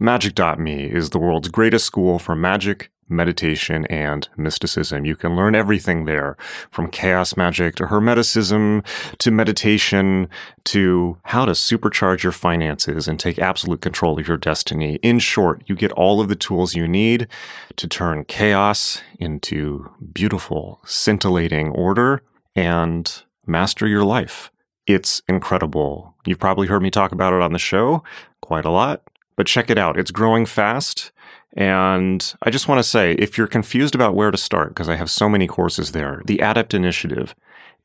Magick.me is the world's greatest school for magic, meditation, and mysticism. You can learn everything there from chaos magic to hermeticism to meditation to how to supercharge your finances and take absolute control of your destiny. In short, you get all of the tools you need to turn chaos into beautiful, scintillating order and master your life. It's incredible. You've probably heard me talk about it on the show quite a lot, but check it out. It's growing fast. And I just want to say if you're confused about where to start, because I have so many courses there, the Adept Initiative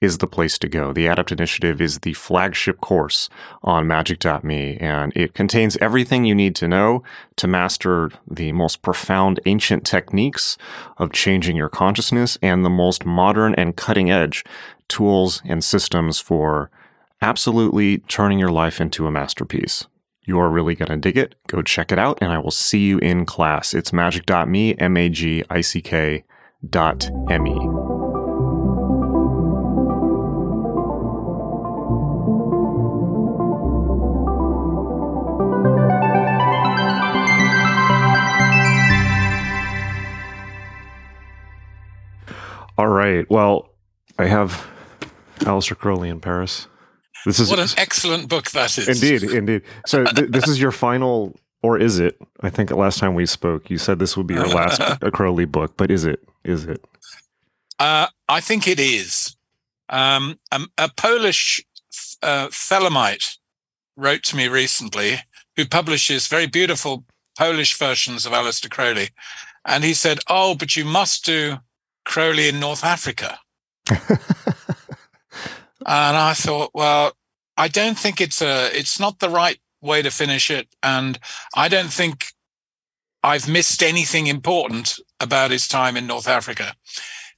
is the place to go. The Adept Initiative is the flagship course on magick.me, and it contains everything you need to know to master the most profound ancient techniques of changing your consciousness and the most modern and cutting edge tools and systems for absolutely turning your life into a masterpiece. You are really going to dig it. Go check it out, and I will see you in class. It's magick.me, M A G I C K dot M E. All right. Well, I have Aleister Crowley in Paris. This is what an excellent book that is. Indeed, indeed. So th- this is your final, or is it? I think last time we spoke, you said this would be your last Crowley book, but is it? Is it? Uh, I think it is. Um, a, a, Polish uh, Thelemite wrote to me recently, who publishes very beautiful Polish versions of Aleister Crowley, and he said, "Oh, but you must do Crowley in North Africa." And I thought, well, I don't think it's a, it's not the right way to finish it. And I don't think I've missed anything important about his time in North Africa.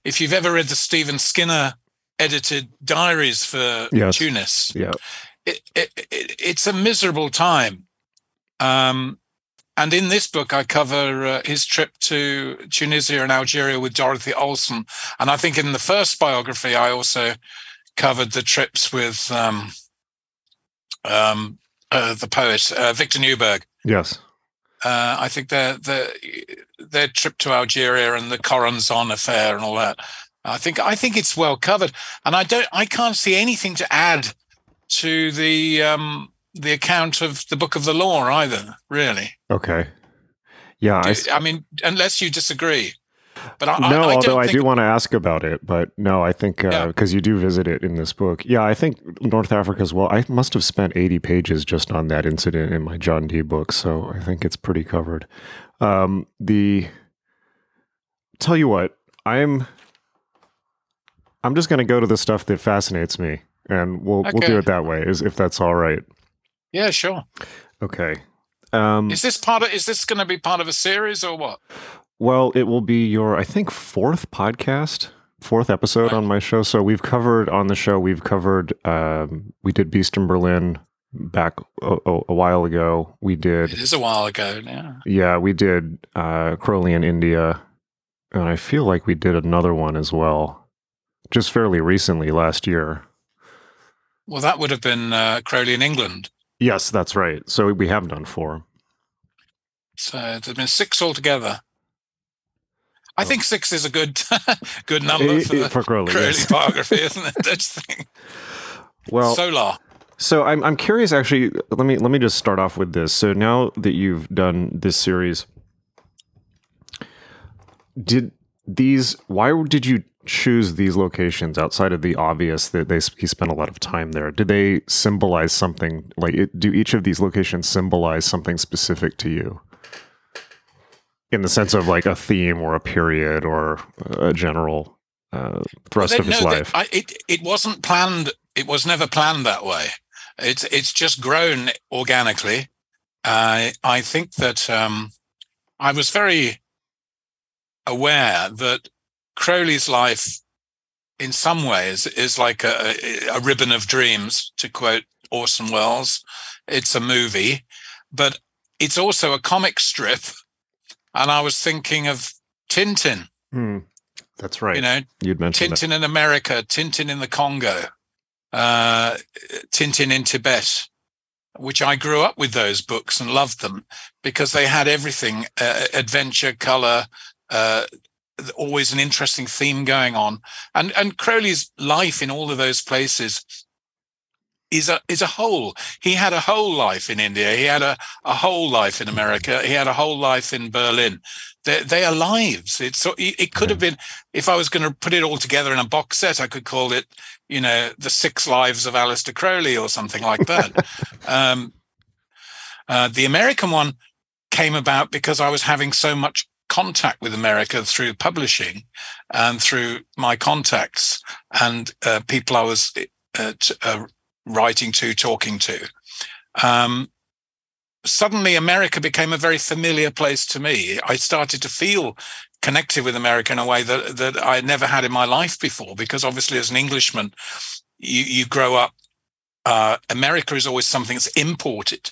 If you've ever read the Stephen Skinner edited diaries for yes. Tunis, yeah. It, it, it, it's a miserable time. Um, and in this book, I cover uh, his trip to Tunisia and Algeria with Dorothy Olsen. And I think in the first biography, I also covered the trips with um, um, uh, the poet uh, Victor Neuburg. Yes, uh, I think their their their trip to Algeria and the Choronzon affair and all that. I think I think it's well covered, and I don't I can't see anything to add to the um, the account of the Book of the Law either. Really. Okay. Yeah, do, I, I mean, unless you disagree. But I, no, I, I although I do want to ask about it, but no, I think because uh, yeah. you do visit it in this book. Yeah, I think North Africa as well. I must have spent eighty pages just on that incident in my John Dee book, so I think it's pretty covered. Um, the tell you what, I'm I'm just going to go to the stuff that fascinates me, and we'll okay. we'll do it that way, is if that's all right. Yeah, sure. Okay. Um, is this part of? Is this going to be part of a series or what? Well, it will be your, I think, fourth podcast, fourth episode on my show. So we've covered on the show, we've covered, um, we did Beast in Berlin back a, a, while ago. We did. It is a while ago, yeah. Yeah, we did uh, Crowley in India. And I feel like we did another one as well, just fairly recently, last year. Well, that would have been uh, Crowley in England. Yes, that's right. So we have done four. So there's been six altogether. I think six is a good good number for, the for Crowley, yes. biography, isn't it? That's the thing. Well, Solar. So I'm I'm curious. Actually, let me let me just start off with this. So now that you've done this series, did these? Why did you choose these locations outside of the obvious that they he spent a lot of time there? Did they symbolize something? Like, it, do each of these locations symbolize something specific to you? In the sense of like a theme or a period or a general uh, thrust well, of his no, life. I, it it wasn't planned. It was never planned that way. It's it's just grown organically. Uh, I think that um, I was very aware that Crowley's life, in some ways, is like a, a ribbon of dreams. To quote Orson Welles, it's a movie, but it's also a comic strip and I was thinking of Tintin. Mm, that's right. You know, you'd mentioned Tintin that. in America, Tintin in the Congo, uh, Tintin in Tibet, which I grew up with those books and loved them because they had everything uh, adventure, color, uh, always an interesting theme going on. And, and Crowley's life in all of those places is a is a whole. He had a whole life in India. He had a, a whole life in America. He had a whole life in Berlin. They, they are lives. It's so it could have been if I was going to put it all together in a box set, I could call it, you know, the six lives of Aleister Crowley or something like that. um, uh, the American one came about because I was having so much contact with America through publishing and through my contacts and uh, people I was uh, t- uh, writing to, talking to. Um, suddenly, America became a very familiar place to me. I started to feel connected with America in a way that that I never had in my life before. Because obviously, as an Englishman, you you grow up. Uh, America is always something that's imported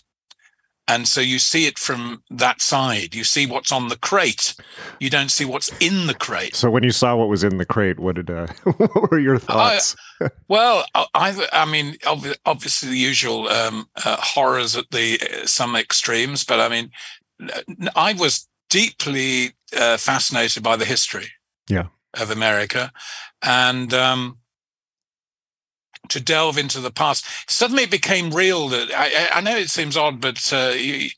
and so you see it from that side. You see what's on the crate. You don't see what's in the crate. So when you saw what was in the crate what did uh, what were your thoughts? I, well i i mean obviously the usual um, uh, horrors at the uh, some extremes but i mean i was deeply uh, fascinated by the history yeah. of america. And um, to delve into the past. Suddenly, it became real. That I, I know it seems odd, but uh, you,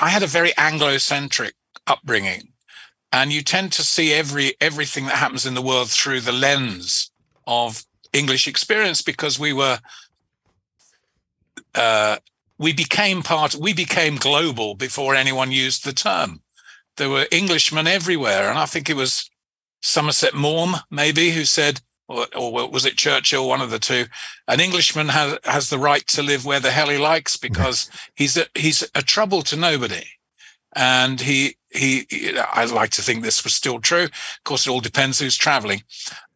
I had a very Anglo-centric upbringing, and you tend to see every everything that happens in the world through the lens of English experience because we were. Uh, we became part we became global before anyone used the term there were englishmen everywhere and i think it was somerset maugham maybe who said or, or, was it Churchill, one of the two? An Englishman has has the right to live where the hell he likes because he's a, he's a trouble to nobody, and he he. I like to think this was still true. Of course, it all depends who's traveling,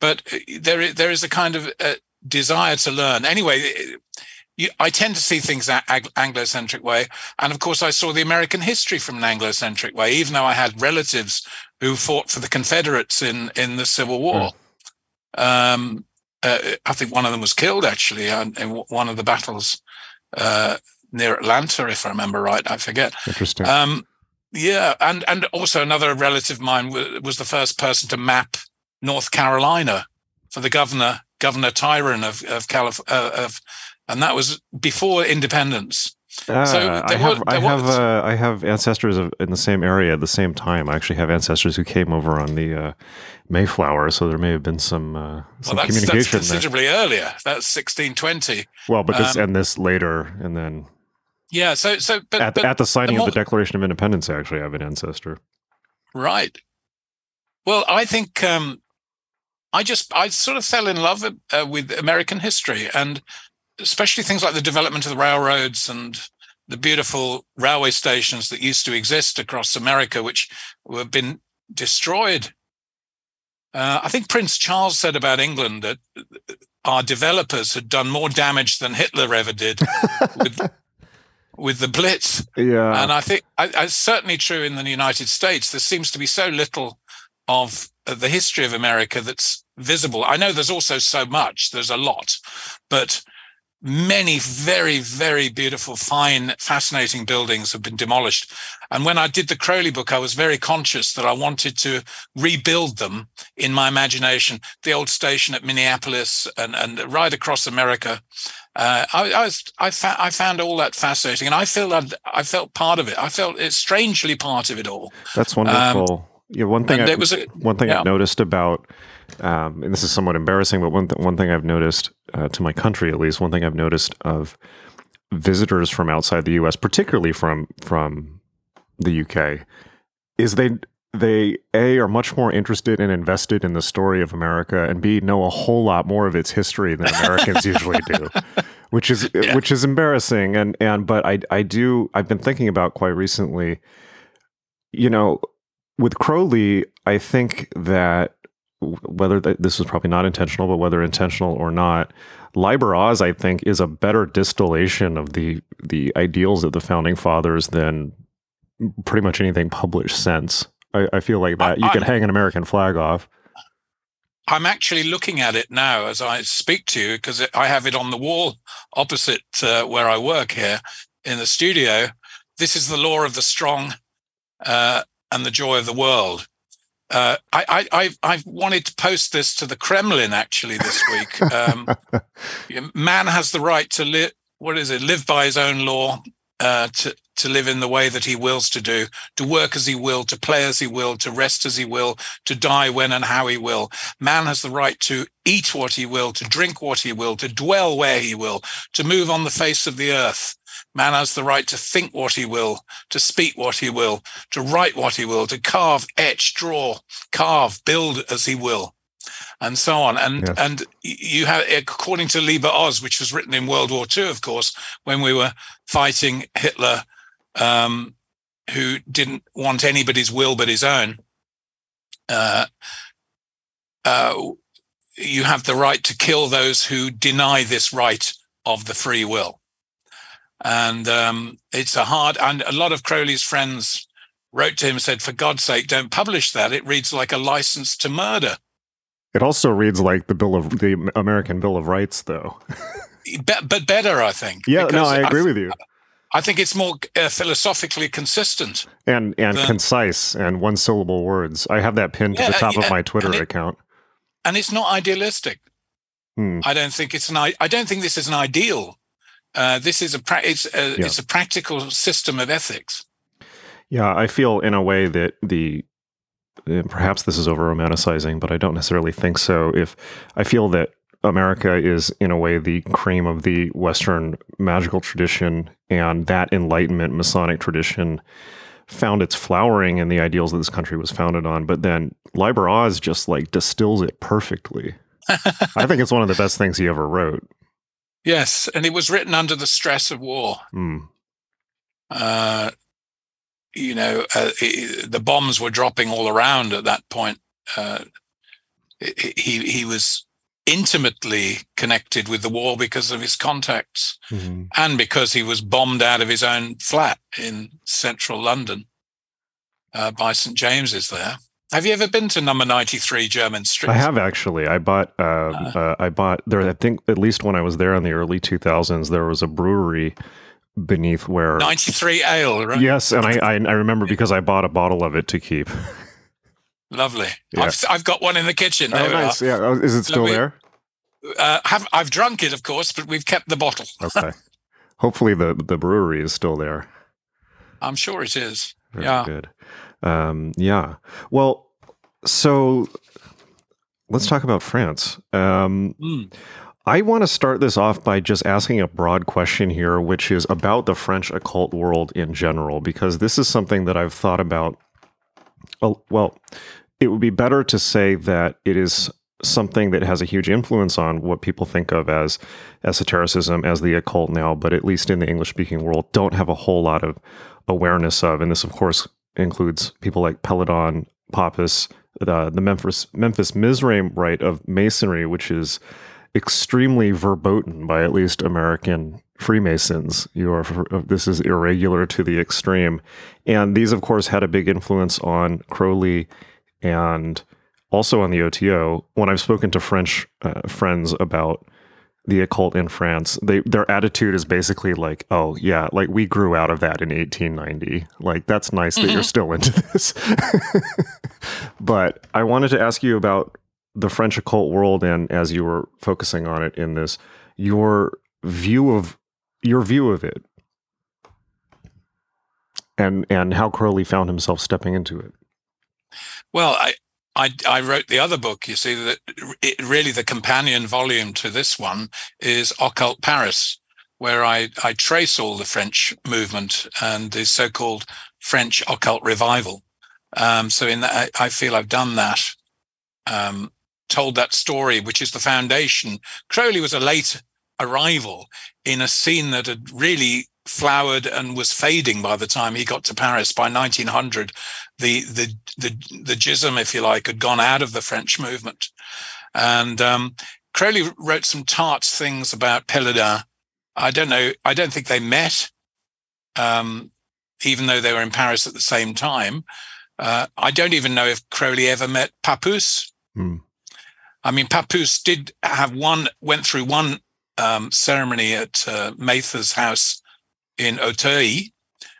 but uh, there there is a kind of a uh, desire to learn. Anyway, you, I tend to see things that Anglo-centric way, and of course, I saw the American history from an Anglo-centric way. Even though I had relatives who fought for the Confederates in in the Civil War. Mm um, uh, I think one of them was killed actually in one of the battles uh, near Atlanta, if I remember right. I forget. Interesting. Um, yeah, and and also another relative of mine was, was the first person to map North Carolina for the governor, Governor Tryon of of California, uh, of, and that was before independence. Uh, so I have, I have, uh, I have ancestors of, in the same area at the same time. I actually have ancestors who came over on the uh, Mayflower, so there may have been some uh, some well, that's, communication that's considerably there. earlier. That's 1620. Well, but this um, and this later, and then yeah. So so but at, but at the signing the of the Declaration of Independence, I actually have an ancestor. Right. Well, I think um, I just I sort of fell in love uh, with American history, and especially things like the development of the railroads and the beautiful railway stations that used to exist across America, which have been destroyed uh, I think Prince Charles said about England that our developers had done more damage than Hitler ever did with, with the Blitz. Yeah, and I think I, it's certainly true in the United States. There seems to be so little of the history of America that's visible. I know there's also so much. There's a lot, but many very, very beautiful, fine, fascinating buildings have been demolished. And when I did the Crowley book, I was very conscious that I wanted to rebuild them in my imagination. The old station at Minneapolis and, and right across America. Uh, I, I, was, I, fa- I, found all that fascinating, and I feel that I felt part of it. I felt it's strangely part of it all. That's wonderful. Um, yeah, one thing. I, was a, one thing yeah. I've noticed about um, and this is somewhat embarrassing, but one th- one thing I've noticed uh, to my country, at least, one thing I've noticed of visitors from outside the U.S., particularly from from the UK, is they they a are much more interested and invested in the story of America, and b know a whole lot more of its history than Americans usually do, which is yeah. which is embarrassing. And and but I I do I've been thinking about quite recently, you know, with Crowley, I think that whether this was probably not intentional, but whether intentional or not, Liber Oz, I think, is a better distillation of the the ideals of the founding fathers than pretty much anything published since. I, I feel like that you I, can hang an American flag off. I'm actually looking at it now as I speak to you because I have it on the wall opposite uh, where I work here in the studio. This is the law of the strong uh, and the joy of the world. Uh, I, I, I wanted to post this to the Kremlin actually this week. Um, man has the right to live. What is it? Live by his own law. Uh, to to live in the way that he wills to do, to work as he will, to play as he will, to rest as he will, to die when and how he will. Man has the right to eat what he will, to drink what he will, to dwell where he will, to move on the face of the earth. Man has the right to think what he will, to speak what he will, to write what he will, to carve, etch, draw, carve, build as he will and so on. And yes. and you have, according to Liber Oz, which was written in World War II, of course, when we were fighting Hitler, um, who didn't want anybody's will but his own. Uh, uh, you have the right to kill those who deny this right of the free will. And um, it's a hard, and a lot of Crowley's friends wrote to him and said, for God's sake, don't publish that. It reads like a license to murder. It also reads like the Bill of the American Bill of Rights, though. but, but better, I think. Yeah, no, I agree I, with you. I think it's more uh, philosophically consistent and and than, concise and one syllable words. I have that pinned yeah, to the top yeah, of my Twitter it, account. And it's not idealistic. Hmm. I don't think it's an. I don't think this is an ideal. Uh, this is a pra- it's a, yeah. it's a practical system of ethics. Yeah, I feel in a way that the perhaps this is over romanticizing, but I don't necessarily think so. If I feel that America is, in a way, the cream of the Western magical tradition, and that Enlightenment Masonic tradition found its flowering in the ideals that this country was founded on. But then Liber Oz just like distills it perfectly. I think it's one of the best things he ever wrote. Yes, and it was written under the stress of war. Mm. Uh, you know, uh, it, the bombs were dropping all around at that point. Uh, he he was intimately connected with the war because of his contacts mm-hmm. and because he was bombed out of his own flat in central London uh, by St James's there. Have you ever been to number 93 Jermyn Street? I have actually. I bought uh, uh, uh, I bought there I think at least when I was there in the early 2000s there was a brewery beneath where 93 ale, right? Yes, and I, I, I remember because I bought a bottle of it to keep. Lovely. Yeah. I've, I've got one in the kitchen. oh, nice. Yeah. Oh, is it still there? Uh, have, I've drunk it, of course, but we've kept the bottle. okay. Hopefully the the brewery is still there. I'm sure it is. Very yeah. Good. Um, yeah. Well, so let's talk about France. Um, mm. I want to start this off by just asking a broad question here, which is about the French occult world in general, because this is something that I've thought about. Well, it would be better to say that it is something that has a huge influence on what people think of as esotericism, as the occult now, but at least in the English speaking world, don't have a whole lot of awareness of. And this, of course, includes people like Péladan, Papus, the, the Memphis Memphis Mizraim rite of Masonry, which is extremely verboten by at least American Freemasons. You are this is irregular to the extreme, and these, of course, had a big influence on Crowley and also on the OTO. When I've spoken to French uh, friends about the occult in France, they their attitude is basically like, "Oh yeah, like we grew out of that in 1890. Like that's nice that you're mm-hmm. still into this." but I wanted to ask you about the French occult world and as you were focusing on it in this, your view of your view of it and and how Crowley found himself stepping into it. Well, I I, I wrote the other book. You see that it, really the companion volume to this one is Occult Paris, where I I trace all the French movement and the so-called French occult revival. Um, so in that, I, I, feel I've done that. Um, told that story, which is the foundation. Crowley was a late arrival in a scene that had really flowered and was fading by the time he got to Paris. By 1900, the the the, the jism, if you like, had gone out of the French movement. And um, Crowley wrote some tart things about Péladan. I don't know. I don't think they met, um, even though they were in Paris at the same time. Uh, I don't even know if Crowley ever met Papus. Hmm. I mean, Papus did have one, went through one um, ceremony at uh, Mathers' house in Auteuil,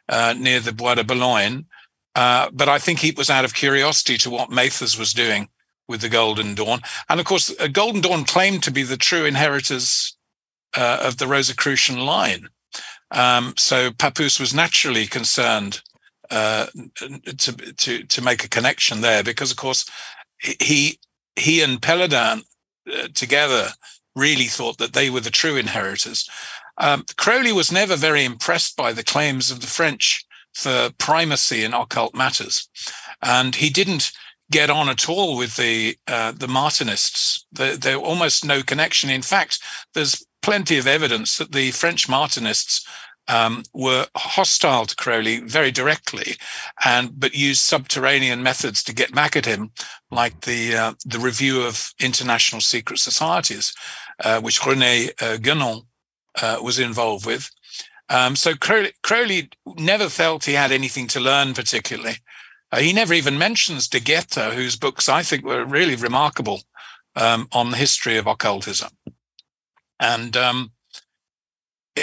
uh, near the Bois de Boulogne. Uh, but I think he was out of curiosity to what Mathers was doing with the Golden Dawn. And of course, Golden Dawn claimed to be the true inheritors uh, of the Rosicrucian line. Um, so Papus was naturally concerned uh, to, to, to make a connection there because, of course, he he and Péladan uh, together really thought that they were the true inheritors. Um, Crowley was never very impressed by the claims of the French for primacy in occult matters, and he didn't get on at all with the uh, the Martinists. There, there almost no connection. In fact, there's plenty of evidence that the French Martinists um, were hostile to Crowley very directly, and but used subterranean methods to get back at him, like the uh, the review of international secret societies, uh, which René uh, Guénon uh, was involved with. Um, so Crowley, Crowley, never felt he had anything to learn particularly. Uh, he never even mentions De Guaita, whose books I think were really remarkable um, on the history of occultism. And um,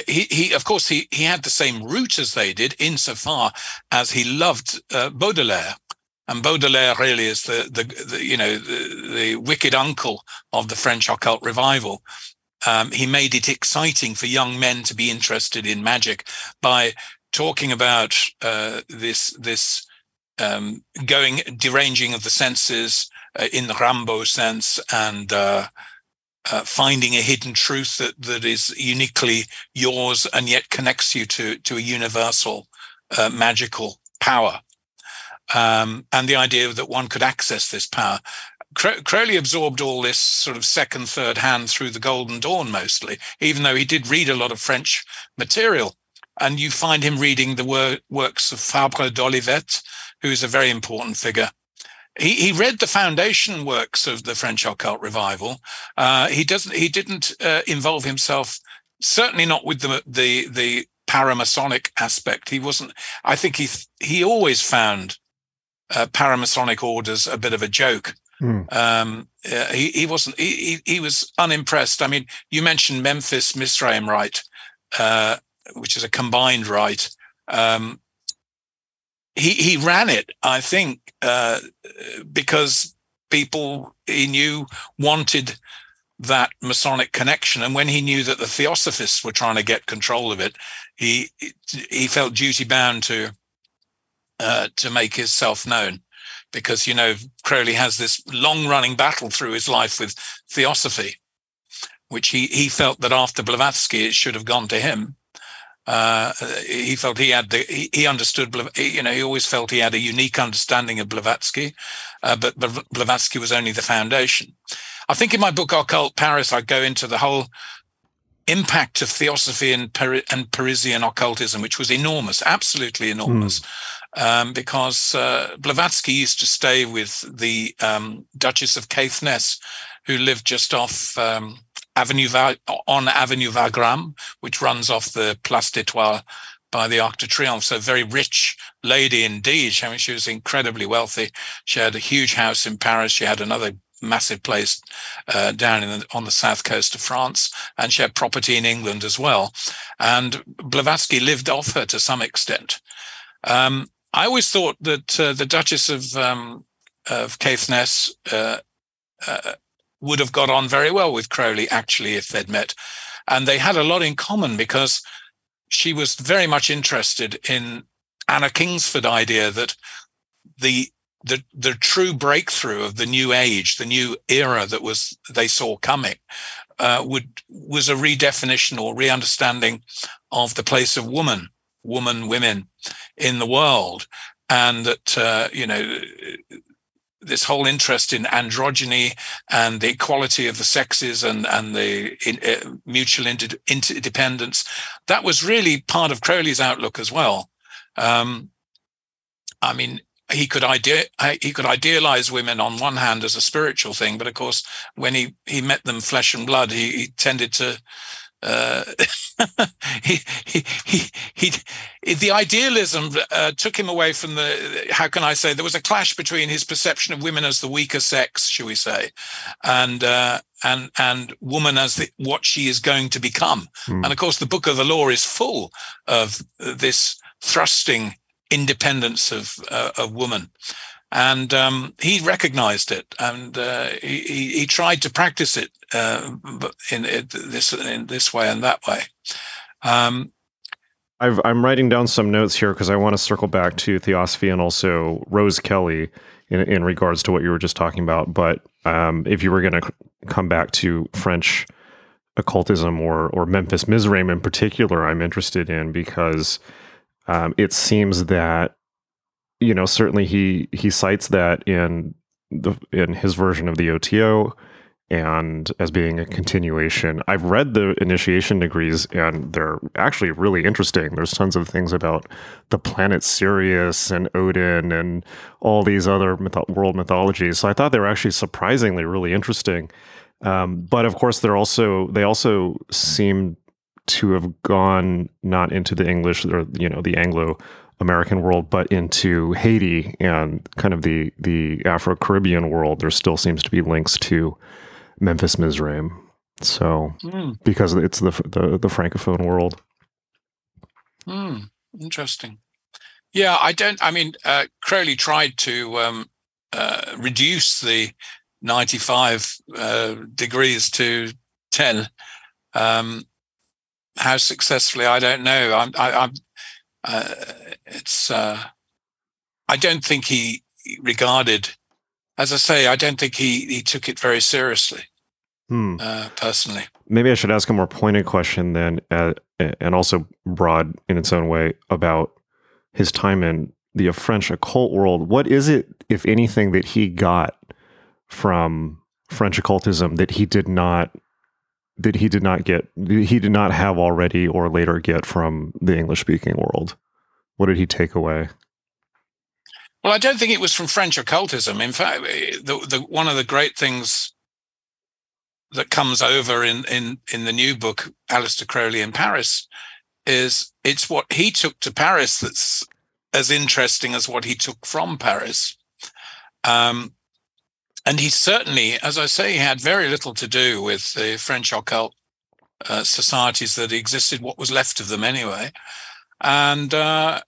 he, he, of course, he, he had the same root as they did insofar as he loved uh, Baudelaire. And Baudelaire really is the, the, the you know, the, the, wicked uncle of the French occult revival. Um, he made it exciting for young men to be interested in magic by talking about uh, this this um, going deranging of the senses uh, in the Rimbaud sense and uh, uh, finding a hidden truth that that is uniquely yours and yet connects you to to a universal uh, magical power. Um, and the idea that one could access this power Crowley absorbed all this sort of second, third hand through the Golden Dawn mostly, even though he did read a lot of French material. And you find him reading the wor- works of Fabre d'Olivet, who is a very important figure he, he read the foundation works of the French occult revival. Uh, he doesn't. He didn't uh, involve himself. Certainly not with the the the paramasonic aspect. He wasn't. I think he he always found uh, paramasonic orders a bit of a joke. Mm. Um, he he wasn't. He, he, he was unimpressed. I mean, you mentioned Memphis Mizraim rite, uh, which is a combined rite. Um, he he ran it, I think, uh, because people he knew wanted that Masonic connection, and when he knew that the Theosophists were trying to get control of it, he he felt duty bound to uh, to make himself known, because you know Crowley has this long running battle through his life with Theosophy, which he he felt that after Blavatsky it should have gone to him, uh, he felt he had the he, he, understood you know he always felt he had a unique understanding of Blavatsky, uh, but, Blavatsky was only the foundation. I think in my book Occult Paris I go into the whole impact of theosophy and, and Parisian occultism, which was enormous, absolutely enormous. Mm. Um, because uh, Blavatsky used to stay with the um, Duchess of Caithness, who lived just off um, Avenue Va- on Avenue Wagram, which runs off the Place d'Etoile by the Arc de Triomphe. So very rich lady indeed. I mean, she was incredibly wealthy. She had a huge house in Paris. She had another massive place uh, down the, on the south coast of France, and she had property in England as well. And Blavatsky lived off her to some extent. Um, I always thought that uh, the Duchess of um, of Caithness uh, uh would have got on very well with Crowley, actually, if they'd met. And they had a lot in common because she was very much interested in Anna Kingsford idea that the the the true breakthrough of the new age, the new era that was they saw coming, uh, would was a redefinition or re-understanding of the place of woman, woman, women in the world, and that uh, you know this whole interest in androgyny and the equality of the sexes and and the in, uh, mutual inter- interdependence that was really part of crowley's outlook as well. Um, i mean he could idea he could idealize women on one hand as a spiritual thing but of course when he he met them flesh and blood he, he tended to uh, he, he, he, he, the idealism uh, took him away from the, how can I say, there was a clash between his perception of women as the weaker sex, shall we say, and, uh, and, and woman as the, what she is going to become. Mm. And of course, the book of the law is full of this thrusting independence of, uh, of woman and um, he recognized it and uh, he, he, tried to practice it uh, in, in, this in this way and that way. Um, i am writing down some notes here because I want to circle back to Theosophy and also Rose Kelly in, in regards to what you were just talking about. But um, if you were going to come back to French occultism or or Memphis Mizraim in particular, I'm interested in because um, it seems that you know certainly he he cites that in the in his version of the OTO and as being a continuation. I've read the initiation degrees and they're actually really interesting. There's tons of things about the planet Sirius and Odin and all these other myth- world mythologies. So I thought they were actually surprisingly really interesting. Um, but of course, they're also they also seem to have gone not into the English or you know the Anglo American world, but into Haiti and kind of the the Afro Caribbean world. There still seems to be links to Memphis Mizraim. So mm. because it's the, the the francophone world. Mm, interesting. Yeah, I don't. I mean, uh, Crowley tried to um, uh, reduce the ninety-five uh, degrees to ten. Um, how successfully, I don't know. I'm, I, I'm. Uh, it's. Uh, I don't think he regarded as I say, I don't think he he took it very seriously. Hmm. Uh, personally, maybe I should ask a more pointed question then, uh, and also broad in its own way about his time in the French occult world. What is it, if anything, that he got from French occultism that he did not that he did not get he did not have already or later get from the English speaking world? What did he take away? Well, I don't think it was from French occultism. In fact, the, the, one of the great things that comes over in, in, in the new book, Aleister Crowley in Paris, is it's what he took to Paris that's as interesting as what he took from Paris. Um, and he certainly, as I say, he had very little to do with the French occult uh, societies that existed, what was left of them anyway. And uh,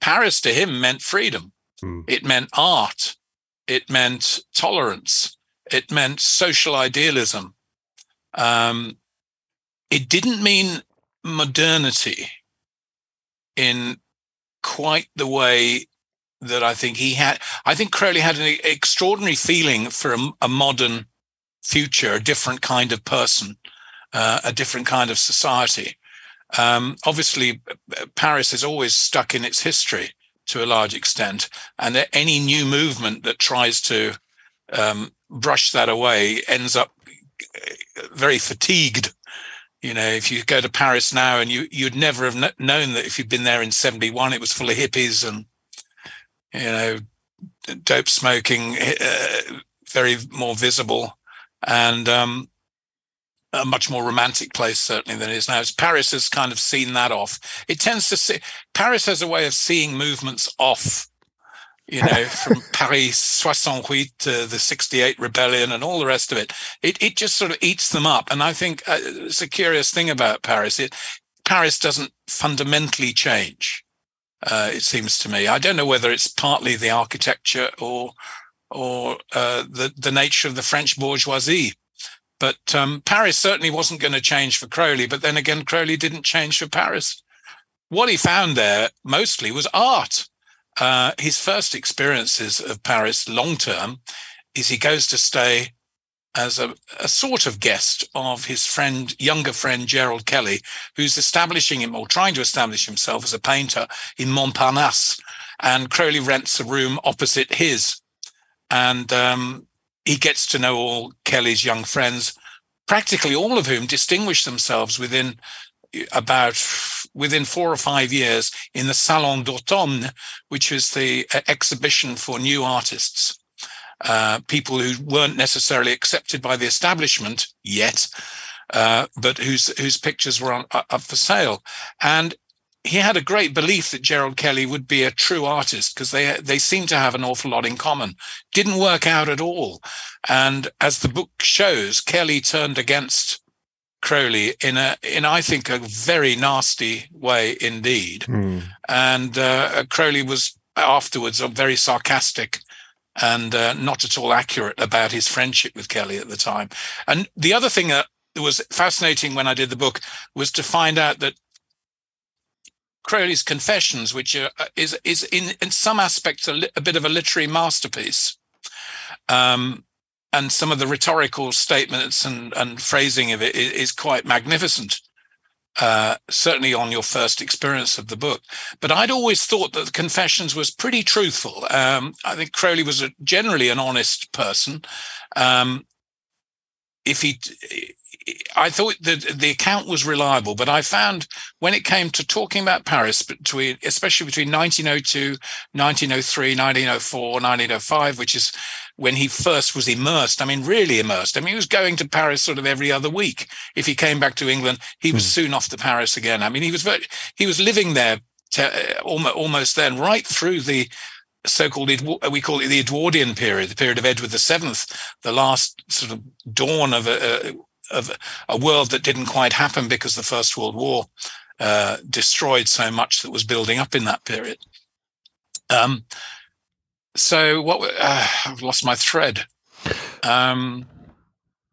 Paris to him meant freedom. Mm. It meant art. It meant tolerance. It meant social idealism. Um, it didn't mean modernity in quite the way that I think he had. I think Crowley had an extraordinary feeling for a, a modern future, a different kind of person, uh, a different kind of society. Um, obviously, Paris is always stuck in its history to a large extent, and any new movement that tries to um, brush that away ends up uh, very fatigued. You know, if you go to Paris now, and you you'd never have known that if you'd been there in '71, it was full of hippies and you know, dope smoking, uh, very more visible, and um, a much more romantic place certainly than it is now. Paris has kind of seen that off. It tends to see Paris has a way of seeing movements off. You know, from Paris 68 to the 68 rebellion and all the rest of it. It it just sort of eats them up. And I think uh, it's a curious thing about Paris. It Paris doesn't fundamentally change. Uh, it seems to me. I don't know whether it's partly the architecture or or uh, the the nature of the French bourgeoisie but um, Paris certainly wasn't going to change for Crowley. But then again, Crowley didn't change for Paris. What he found there mostly was art. Uh, his first experiences of Paris long term is he goes to stay as a, a, sort of guest of his friend, younger friend Gerald Kelly, who's establishing him or trying to establish himself as a painter in Montparnasse. And Crowley rents a room opposite his. And um, he gets to know all Kelly's young friends, practically all of whom distinguish themselves within about within four or five years in the Salon d'Automne, which is the uh, exhibition for new artists, uh, people who weren't necessarily accepted by the establishment yet, uh, but whose whose pictures were on, up for sale. And he had a great belief that Gerald Kelly would be a true artist because they they seem to have an awful lot in common. Didn't work out at all, and as the book shows, Kelly turned against Crowley in a in I think a very nasty way indeed. Mm. And uh, Crowley was afterwards a very sarcastic and uh, not at all accurate about his friendship with Kelly at the time. And the other thing that was fascinating when I did the book was to find out that Crowley's Confessions, which are, uh, is is in in some aspects a, li- a bit of a literary masterpiece, um, and some of the rhetorical statements and and phrasing of it is, is quite magnificent. Uh, certainly on your first experience of the book, but I'd always thought that the Confessions was pretty truthful. Um, I think Crowley was a, generally an honest person. Um, if he I thought that the account was reliable, but I found when it came to talking about Paris, between especially between 1902, 1903, 1904, 1905, which is when he first was immersed. I mean, really immersed. I mean, he was going to Paris sort of every other week. If he came back to England, he was mm. soon off to Paris again. I mean, he was very, he was living there to, uh, almost, almost then, right through the so-called uh, we call it the Edwardian period, the period of Edward VII, the last sort of dawn of a, of a world that didn't quite happen because the First World War uh, destroyed so much that was building up in that period. Um, so what? Uh, I've lost my thread. Um,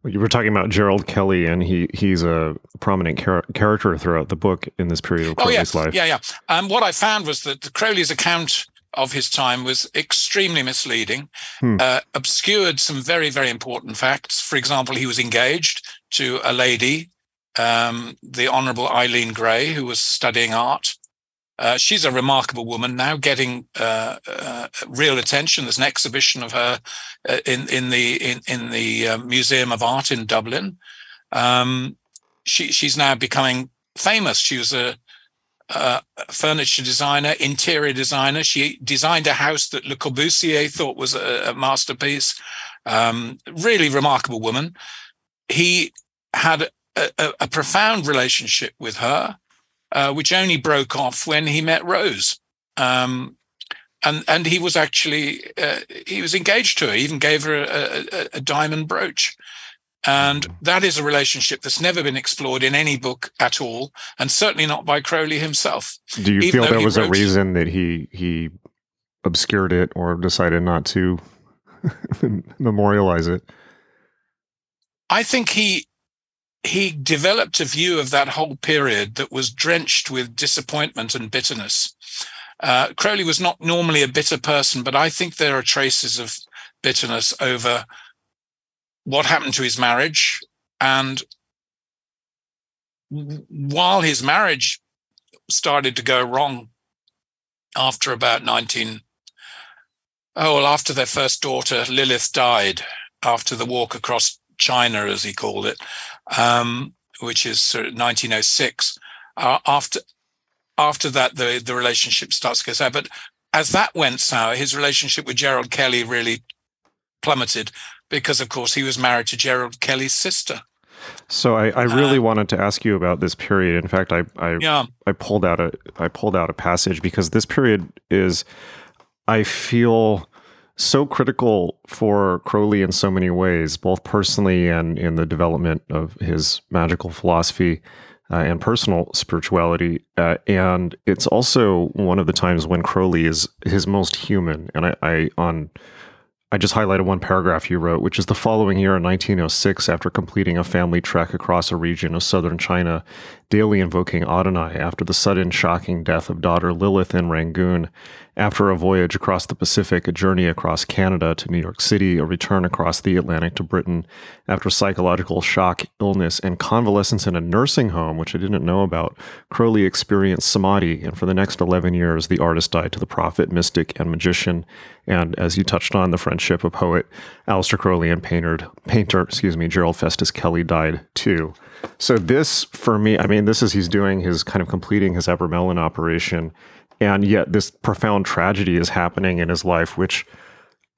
you were talking about Gerald Kelly, and he he's a prominent char- character throughout the book in this period of Crowley's oh, yeah. life. Yeah, yeah. Um, what I found was that Crowley's account of his time was extremely misleading, hmm. uh, obscured some very, very important facts. For example, he was engaged to a lady, um, the Honorable Eileen Gray, who was studying art. Uh, she's a remarkable woman now, getting uh, uh, real attention. There's an exhibition of her uh, in in the in in the uh, Museum of Art in Dublin. Um, she she's now becoming famous. She was a furniture designer, interior designer. She designed a house that Le Corbusier thought was a, a masterpiece. Um, really remarkable woman. He had a, a, a profound relationship with her, uh, which only broke off when he met Rose. Um, and and he was actually uh, he was engaged to her. He even gave her a, a diamond brooch. And that is a relationship that's never been explored in any book at all, and certainly not by Crowley himself. Do you feel there was a reason that he he obscured it or decided not to memorialize it? I think he he developed a view of that whole period that was drenched with disappointment and bitterness. Uh, Crowley was not normally a bitter person, but I think there are traces of bitterness over what happened to his marriage. And while his marriage started to go wrong after about 19, oh, well, after their first daughter, Lilith, died, after the walk across China, as he called it, um, which is sort of 1906. Uh, after after that, the the relationship starts to go sour. But as that went sour, his relationship with Gerald Kelly really plummeted because, of course, he was married to Gerald Kelly's sister. So I, I really uh, wanted to ask you about this period. In fact, I I, yeah. I pulled out a I pulled out a passage because this period is I feel so critical for Crowley in so many ways, both personally and in the development of his magical philosophy uh, and personal spirituality. Uh, and it's also one of the times when Crowley is his most human. And I, I on I just highlighted one paragraph you wrote, which is the following year in 1906, after completing a family trek across a region of southern China, daily invoking Adonai after the sudden shocking death of daughter Lilith in Rangoon, after a voyage across the Pacific, a journey across Canada to New York City, a return across the Atlantic to Britain, after psychological shock, illness, and convalescence in a nursing home, which I didn't know about, Crowley experienced samadhi, and for the next 11 years, the artist died to the prophet, mystic, and magician. And as you touched on, the friendship of poet Aleister Crowley and painter, painter, excuse me, Gerald Festus Kelly died too. So this, for me, I mean, this is he's doing his kind of completing his Abramelin operation, and yet this profound tragedy is happening in his life, which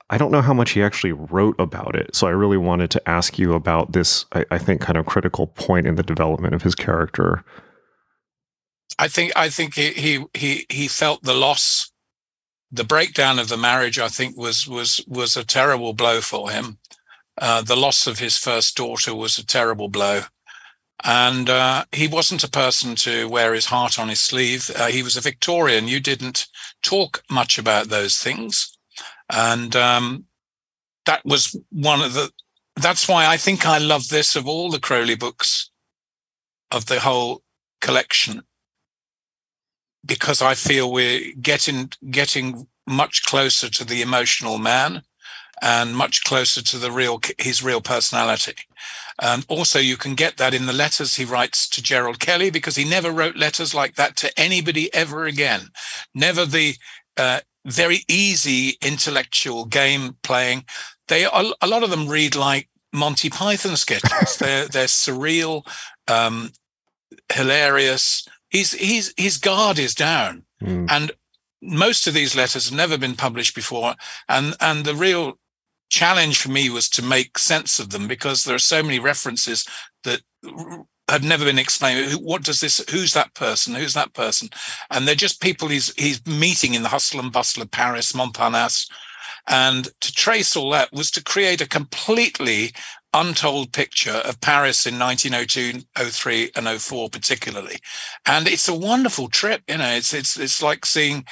I don't know how much he actually wrote about it. So I really wanted to ask you about this, I, I think, kind of critical point in the development of his character. I think I think he he he, felt the loss, the breakdown of the marriage. I think was was was a terrible blow for him. Uh, the loss of his first daughter was a terrible blow. And uh, he wasn't a person to wear his heart on his sleeve. Uh, he was a Victorian. You didn't talk much about those things and um, that was one of the. That's why I think I love this of all the Crowley books, of the whole collection, because I feel we're getting getting much closer to the emotional man and much closer to the real his real personality. And also, you can get that in the letters he writes to Gerald Kelly because he never wrote letters like that to anybody ever again. Never the uh, very easy intellectual game playing. They a lot of them read like Monty Python sketches. they're they're surreal, um, hilarious. He's he's his guard is down, mm. and most of these letters have never been published before. And and the real challenge for me was to make sense of them because there are so many references that had never been explained. What does this? Who's that person? Who's that person? And they're just people he's he's meeting in the hustle and bustle of Paris, Montparnasse, and to trace all that was to create a completely untold picture of Paris in 1902, 03, and 04 particularly. And it's a wonderful trip. You know, it's it's it's like seeing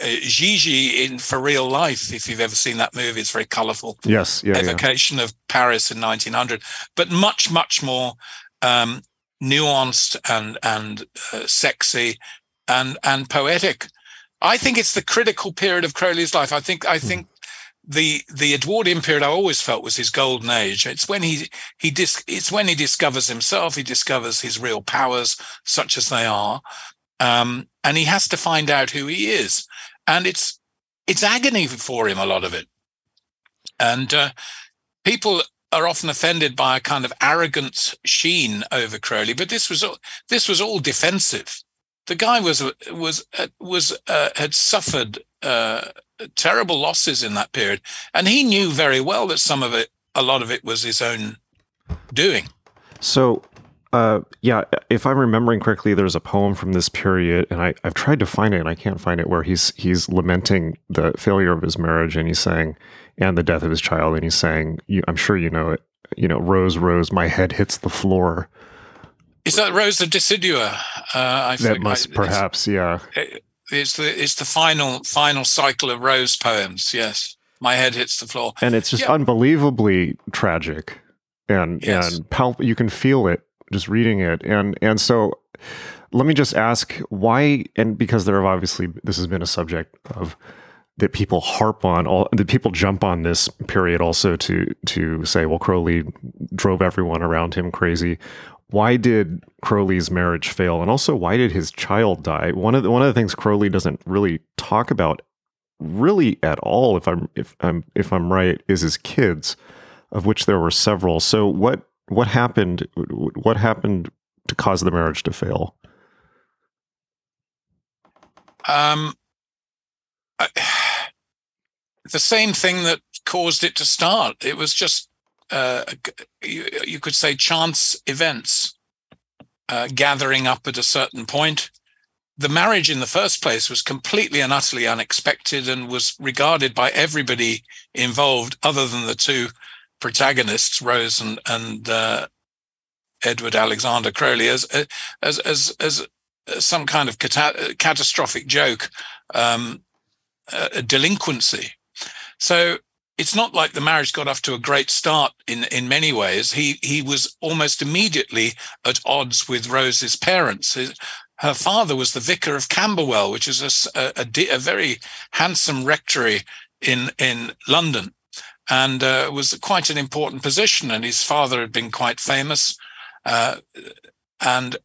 uh, Gigi in for real life. If you've ever seen that movie, it's very colourful. Yes, yeah, evocation yeah. of Paris in 1900, but much, much more um, nuanced and and uh, sexy and and poetic. I think it's the critical period of Crowley's life. I think I hmm. think the the Edwardian period I always felt was his golden age. It's when he he dis, it's when he discovers himself. He discovers his real powers, such as they are, um, and he has to find out who he is. And it's it's agony for him a lot of it. And uh, people are often offended by a kind of arrogant sheen over Crowley, but this was all, this was all defensive. The guy was was uh, was uh, had suffered uh, terrible losses in that period, and he knew very well that some of it, a lot of it, was his own doing. So uh, yeah, if I'm remembering correctly, there's a poem from this period, and I, have tried to find it and I can't find it, where he's he's lamenting the failure of his marriage, and he's saying, and the death of his child, and he's saying, I'm sure you know it, you know, Rose, Rose, my head hits the floor. Is that Rosa Decidua? Uh, that must I, perhaps, yeah. it's the it's the final final cycle of Rose poems. Yes, my head hits the floor, and it's just yeah. unbelievably tragic, and yes. and pal- you can feel it just reading it, and and so let me just ask why, and because there have obviously this has been a subject of that people harp on all that people jump on this period also to to say well Crowley drove everyone around him crazy. Why did Crowley's marriage fail? And also why did his child die? One of the, one of the things Crowley doesn't really talk about really at all if I'm if I'm if I'm right is his kids of which there were several. So what what happened what happened to cause the marriage to fail um I, the same thing that caused it to start. It was just, uh, you, you, could say, chance events uh, gathering up at a certain point. The marriage in the first place was completely and utterly unexpected and was regarded by everybody involved, other than the two protagonists, Rose and, and uh, Edward Alexander Crowley, as as as as some kind of cata- catastrophic joke, um, a delinquency so it's not like the marriage got off to a great start in in many ways. He he was almost immediately at odds with Rose's parents. His, her father was the vicar of Camberwell, which is a, a, a very handsome rectory in in London, and uh, was quite an important position. And his father had been quite famous, uh, and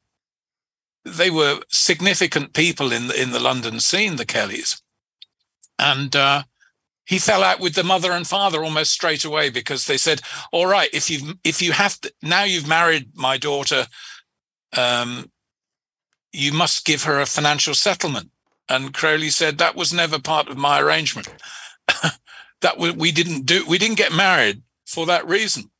they were significant people in the in the London scene, the Kellys, and. Uh, he fell out with the mother and father almost straight away because they said, "All right, if you if you have to, now you've married my daughter, um, you must give her a financial settlement." And Crowley said that was never part of my arrangement. That we didn't do. We didn't get married for that reason.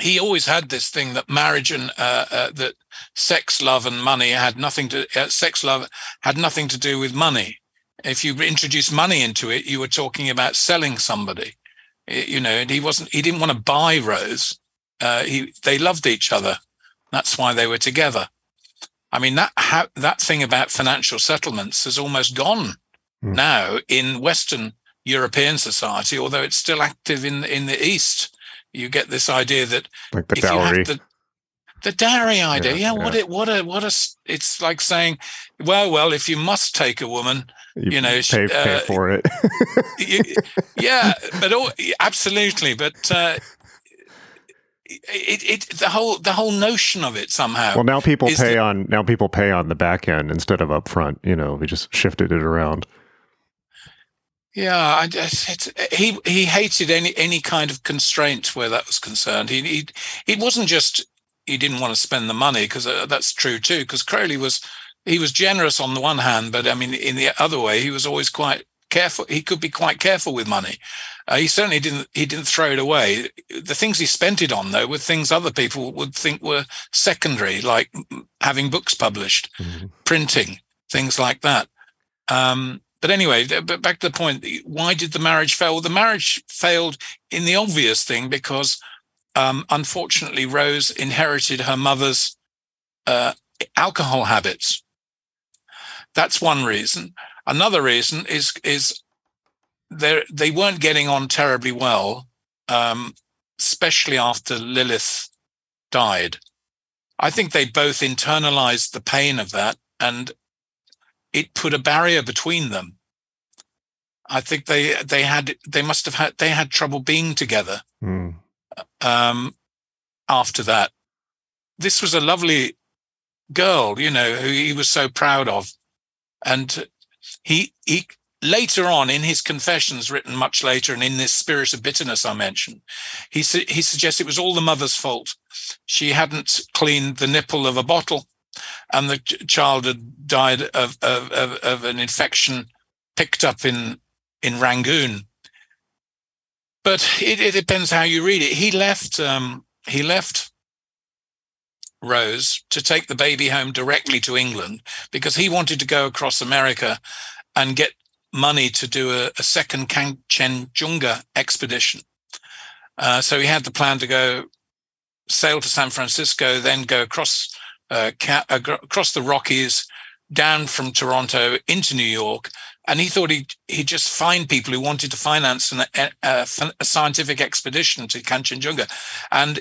He always had this thing that marriage and uh, uh, that sex, love, and money had nothing to. Uh, sex, love had nothing to do with money. If you introduce money into it, you were talking about selling somebody. You know, and he wasn't. He didn't want to buy Rose. Uh, he they loved each other. That's why they were together. I mean that ha- that thing about financial settlements has almost gone mm. now in Western European society, although it's still active in in the East. You get this idea that like the dowry. The, the dowry idea, yeah, yeah, yeah, What it, what a, what a. It's like saying, well, well, if you must take a woman, you, you know, pay, uh, pay for it. you, yeah, but all, absolutely, but uh, it, it the whole the whole notion of it somehow. Well, now people pay that, on now people pay on the back end instead of up front. You know, we just shifted it around. Yeah, I, he he hated any any kind of constraint where that was concerned. He he it wasn't just he didn't want to spend the money because uh, that's true too. Because Crowley was he was generous on the one hand, but I mean in the other way he was always quite careful. He could be quite careful with money. Uh, he certainly didn't. He didn't throw it away. The things he spent it on, though, were things other people would think were secondary, like having books published, mm-hmm. printing, things like that. Um, but anyway, but back to the point. Why did the marriage fail? Well, the marriage failed in the obvious thing because, um, unfortunately, Rose inherited her mother's uh, alcohol habits. That's one reason. Another reason is is they weren't getting on terribly well, um, especially after Lilith died. I think they both internalized the pain of that, and it put a barrier between them. I think they they had they must have had they had trouble being together. Mm. Um, after that, this was a lovely girl, you know, who he was so proud of, and he he later on in his confessions written much later and in this spirit of bitterness i mentioned he su- he suggests it was all the mother's fault she hadn't cleaned the nipple of a bottle and the ch- child had died of, of, of, of, an infection picked up in in rangoon but it, it depends how you read it he left um, he left Rose to take the baby home directly to England because he wanted to go across America and get money to do a, a second Kanchenjunga expedition. Uh, so he had the plan to go sail to San Francisco, then go across ca- across the Rockies, down from Toronto into New York, and he thought he'd, he'd just find people who wanted to finance an, a, a, a scientific expedition to Kanchenjunga. And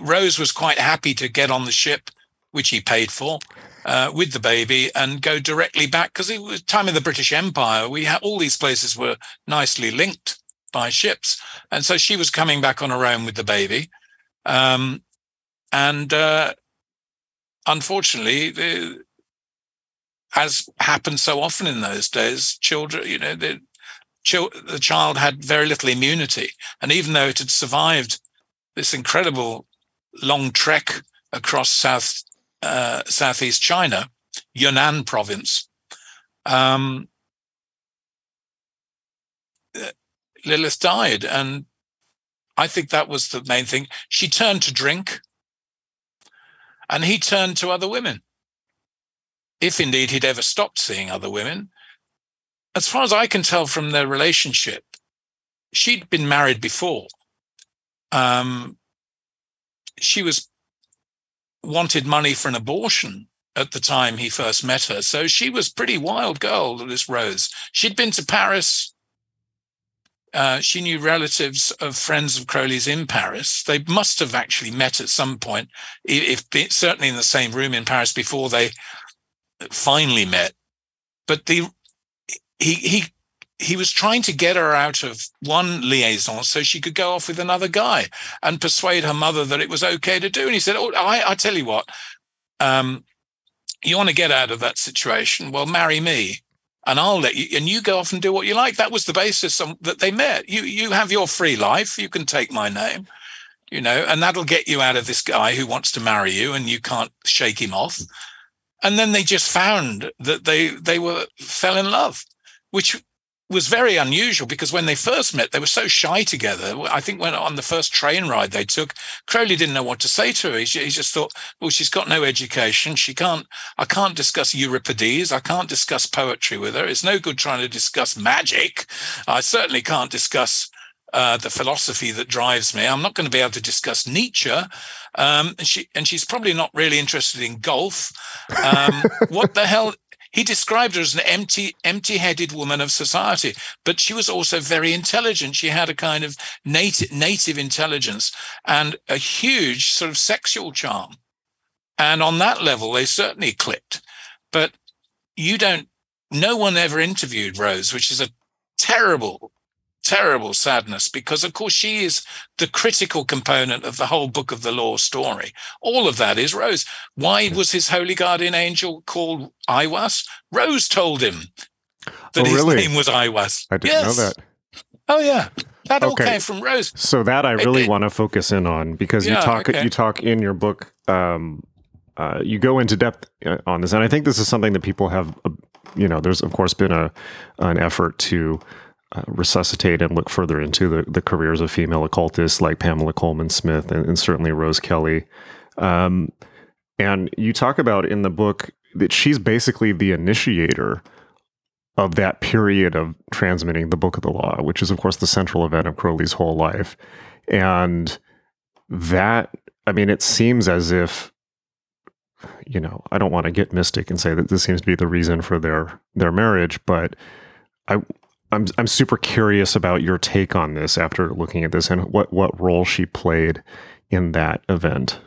Rose was quite happy to get on the ship, which he paid for, uh, with the baby and go directly back because it was time of the British Empire. We had all these places were nicely linked by ships, and so she was coming back on her own with the baby. Um, and uh, unfortunately, the, as happened so often in those days, children, you know, the, the child had very little immunity, and even though it had survived this incredible long trek across South uh, southeast China, Yunnan province. Um, Lilith died, and I think that was the main thing. She turned to drink, and he turned to other women. If indeed he'd ever stopped seeing other women, as far as I can tell from their relationship, she'd been married before. Um, she was wanted money for an abortion at the time he first met her. So she was pretty wild girl, this Rose. She'd been to Paris. Uh, she knew relatives of friends of Crowley's in Paris. They must have actually met at some point, if, if certainly in the same room in Paris before they finally met. But the he he he was trying to get her out of one liaison so she could go off with another guy and persuade her mother that it was okay to do. And he said, "Oh, I, I tell you what, um, you want to get out of that situation? Well, marry me, and I'll let you, and you go off and do what you like." That was the basis on, that they met. You you have your free life. You can take my name, you know, and that'll get you out of this guy who wants to marry you, and you can't shake him off. And then they just found that they they were fell in love, which was very unusual because when they first met, they were so shy together. I think when on the first train ride they took, Crowley didn't know what to say to her. He, he just thought, well, she's got no education. She can't, I can't discuss Euripides. I can't discuss poetry with her. It's no good trying to discuss magic. I certainly can't discuss uh, the philosophy that drives me. I'm not going to be able to discuss Nietzsche, um, and she and she's probably not really interested in golf. Um, what the hell? He described her as an empty, empty-headed woman of society, but she was also very intelligent. She had a kind of native, native intelligence and a huge sort of sexual charm. And on that level, they certainly clicked. But you don't. No one ever interviewed Rose, which is a terrible terrible sadness because, of course, she is the critical component of the whole book of the law story. All of that is Rose. Why was his holy guardian angel called Aiwass? Rose told him that Oh, his really? name was Aiwass. I didn't yes. know that. Oh, yeah. That all Okay. came from Rose. So that I really it- want to focus in on because you talk okay. you talk in your book. Um, uh, you go into depth uh, on this, and I think this is something that people have. Uh, you know, there's of course been a an effort to uh, resuscitate and look further into the, the careers of female occultists like Pamela Coleman Smith and, and certainly Rose Kelly. Um, and you talk about in the book that she's basically the initiator of that period of transmitting the book of the law, which is, of course, the central event of Crowley's whole life. And that, I mean, it seems as if, you know, I don't want to get mystic and say that this seems to be the reason for their their marriage, but I. I'm I'm super curious about your take on this after looking at this and what, what role she played in that event.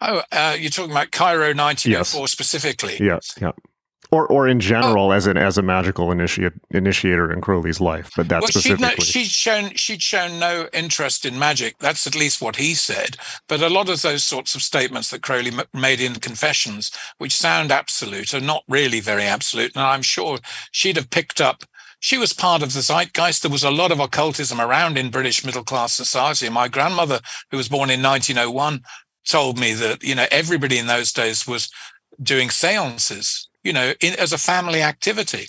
Oh, uh, you're talking about Cairo 1904 specifically. Yeah, yeah. Or or in oh. general as an as a magical initiate initiator in Crowley's life, but that well, she'd, no, specifically. she'd shown she'd shown no interest in magic. That's at least what he said. But a lot of those sorts of statements that Crowley m- made in Confessions, which sound absolute, are not really very absolute. And I'm sure she'd have picked up. She was part of the zeitgeist. There was a lot of occultism around in British middle class society. My grandmother, who was born in 1901, told me that you know everybody in those days was doing seances. You know, in, as a family activity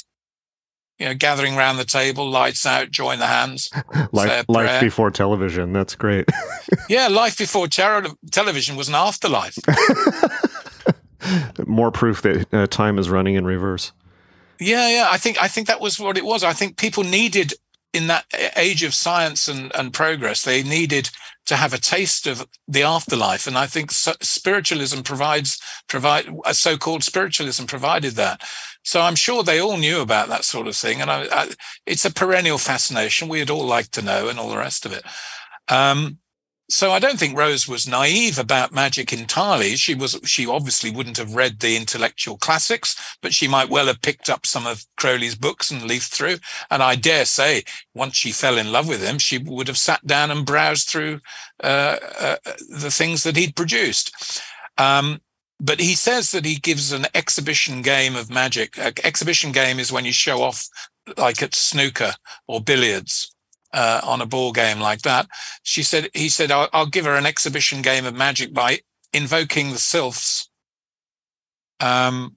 you know, gathering around the table, lights out, join the hands. life life before television. That's great. Yeah, life before ter- television was an afterlife. More proof that uh, time is running in reverse. Yeah, yeah. I think I think that was what it was. I think people needed in that age of science and, and progress, they needed to have a taste of the afterlife. And I think spiritualism provides provide a so-called spiritualism provided that. So I'm sure they all knew about that sort of thing, and I, I, it's a perennial fascination. We'd all like to know, and all the rest of it. Um, so I don't think Rose was naive about magic entirely. She was. She obviously wouldn't have read the intellectual classics, but she might well have picked up some of Crowley's books and leafed through. And I dare say, once she fell in love with him, she would have sat down and browsed through uh, uh, the things that he'd produced. Um, but he says that he gives an exhibition game of magic. An exhibition game is when you show off, like at snooker or billiards. Uh, on a ball game like that, she said. He said, I'll, "I'll give her an exhibition game of magic by invoking the sylphs." Um,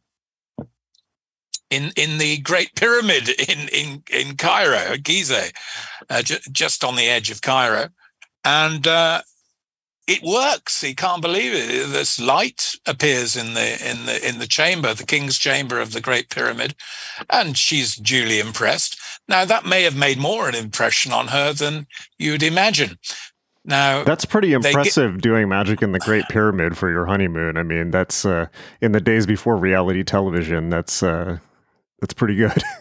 in in the Great Pyramid in in in Cairo, Gizeh, uh, ju- just on the edge of Cairo, and uh, it works. He can't believe it. This light appears in the in the in the chamber, the king's chamber of the Great Pyramid, and she's duly impressed. Now that may have made more an impression on her than you'd imagine. Now That's pretty They get- impressive doing magic in the Great Pyramid for your honeymoon. I mean, that's uh, in the days before reality television. That's uh, that's pretty good.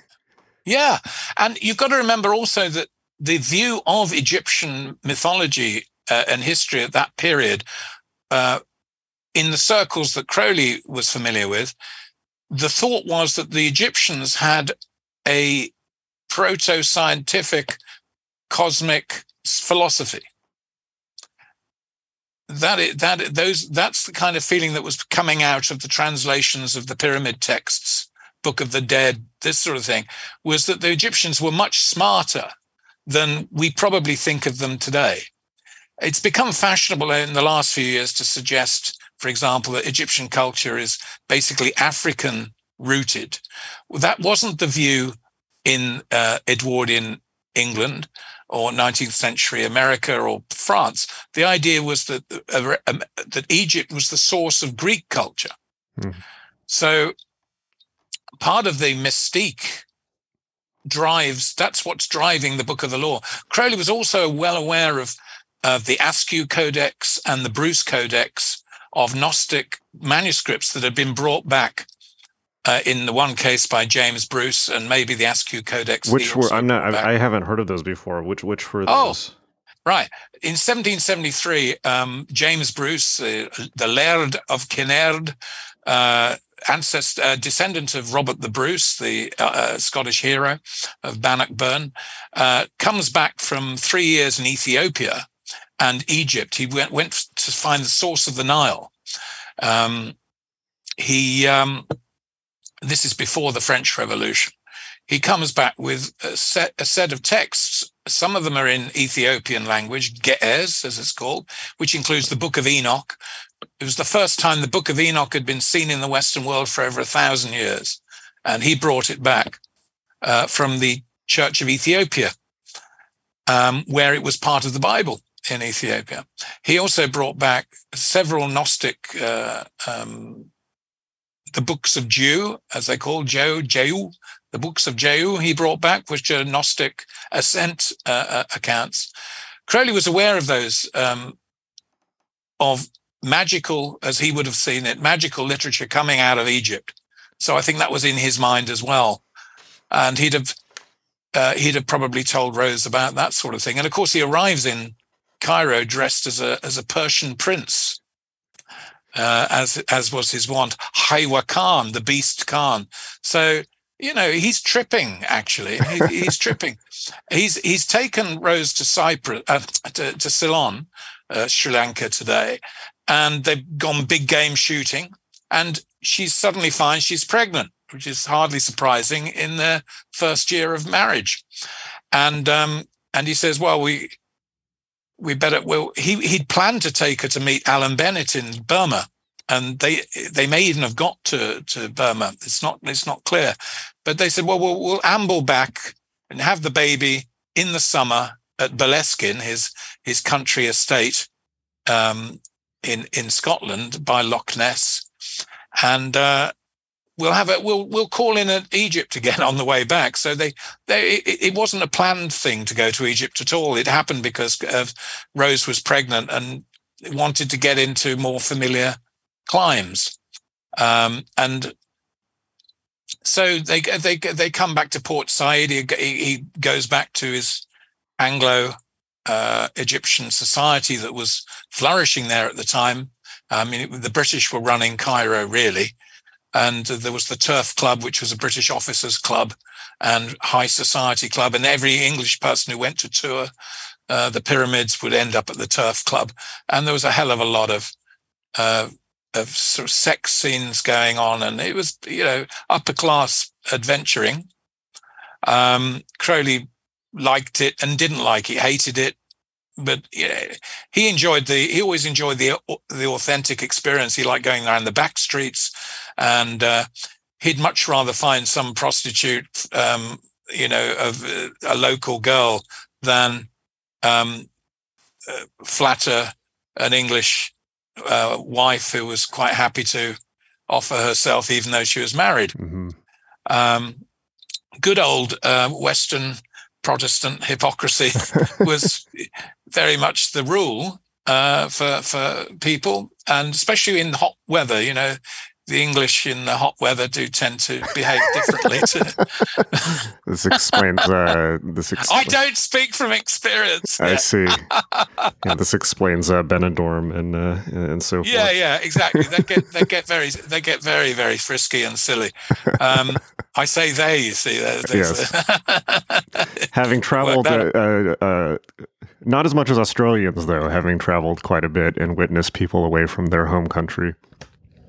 Yeah. And you've got to remember also that the view of Egyptian mythology uh, and history at that period, uh, in the circles that Crowley was familiar with, the thought was that the Egyptians had a proto scientific cosmic philosophy. That it, that those that's the kind of feeling that was coming out of the translations of the pyramid texts, Book of the Dead, this sort of thing, was that the Egyptians were much smarter than we probably think of them today. It's become fashionable in the last few years to suggest, for example, that Egyptian culture is basically African rooted. That wasn't the view in uh, Edwardian England or 19th century America or France. The idea was that uh, um, that Egypt was the source of Greek culture. Mm. So part of the mystique drives that's what's driving the book of the law crowley was also well aware of of the askew codex and the bruce codex of gnostic manuscripts that had been brought back uh, in the one case by James Bruce and maybe the Askew Codex. Which were I'm not I, I, haven't heard of those before. Which which were oh, those? Oh, right. In 1773, um, James Bruce, uh, the Laird of Kinnaird, uh, ancestor, uh, descendant of Robert the Bruce, the uh, uh, Scottish hero of Bannockburn, uh, comes back from three years in Ethiopia and Egypt. He went, went to find the source of the Nile. Um, he um, this is before the French Revolution. He comes back with a set, a set of texts. Some of them are in Ethiopian language, Ge'ez, as it's called, which includes the Book of Enoch, it was the first time the Book of Enoch had been seen in the Western world for over a thousand years. And he brought it back uh, from the Church of Ethiopia, um, where it was part of the Bible in Ethiopia. He also brought back several Gnostic, uh, um, the books of Jeu, as they call Jehu, the books of Jehu he brought back, which are Gnostic ascent uh, uh accounts. Crowley was aware of those, um, of magical, as he would have seen it, magical literature coming out of Egypt. So I think that was in his mind as well. And he'd have uh, he'd have probably told Rose about that sort of thing. And of course, he arrives in Cairo dressed as a as a Persian prince, uh, as as was his wont, Chioa Khan, the Beast Khan. So you know he's tripping. Actually, he, he's tripping. He's he's taken Rose to Cyprus uh, to, to Ceylon, uh, Sri Lanka today, and they've gone big game shooting. And she suddenly finds she's pregnant, which is hardly surprising in their first year of marriage. And um, and he says, "Well, we we better." Well, he he'd planned to take her to meet Allan Bennett in Burma, and they they may even have got to to Burma. It's not it's not clear, but they said, "Well, we'll, we'll amble back and have the baby in the summer at Boleskine, his his country estate, um, in in Scotland by Loch Ness, and uh, we'll have it. We'll we'll call in at Egypt again on the way back. So they they it, it, wasn't a planned thing to go to Egypt at all. It happened because of Rose was pregnant and wanted to get into more familiar climes, um, and so they they they come back to Port Said. He, he goes back to his Anglo uh, Egyptian society that was flourishing there at the time. I mean, it, the British were running Cairo really, and there was the Turf Club, which was a British officers' club and high society club, and every English person who went to tour uh, the pyramids would end up at the Turf Club, and there was a hell of a lot of uh, of sort of sex scenes going on, and it was you know upper class adventuring. Um, Crowley liked it and didn't like it, hated it. But yeah, he enjoyed the. He always enjoyed the the authentic experience. He liked going around the back streets, and uh, he'd much rather find some prostitute, um, you know, of uh, a local girl than um, uh, flatter an English uh, wife who was quite happy to offer herself, even though she was married. Mm-hmm. Um, good old uh, Western Protestant hypocrisy was very much the rule uh, for for people, and especially in hot weather. You know, the English in the hot weather do tend to behave differently. To... this explains. Uh, this. Expl- I don't speak from experience. I see. yeah, this explains uh, Benidorm and uh, and so forth. Yeah, yeah, exactly. They get they get very they get very very frisky and silly. Um, I say they. You see, yes. having traveled, uh, uh, uh, not as much as Australians though, having traveled quite a bit and witnessed people away from their home country.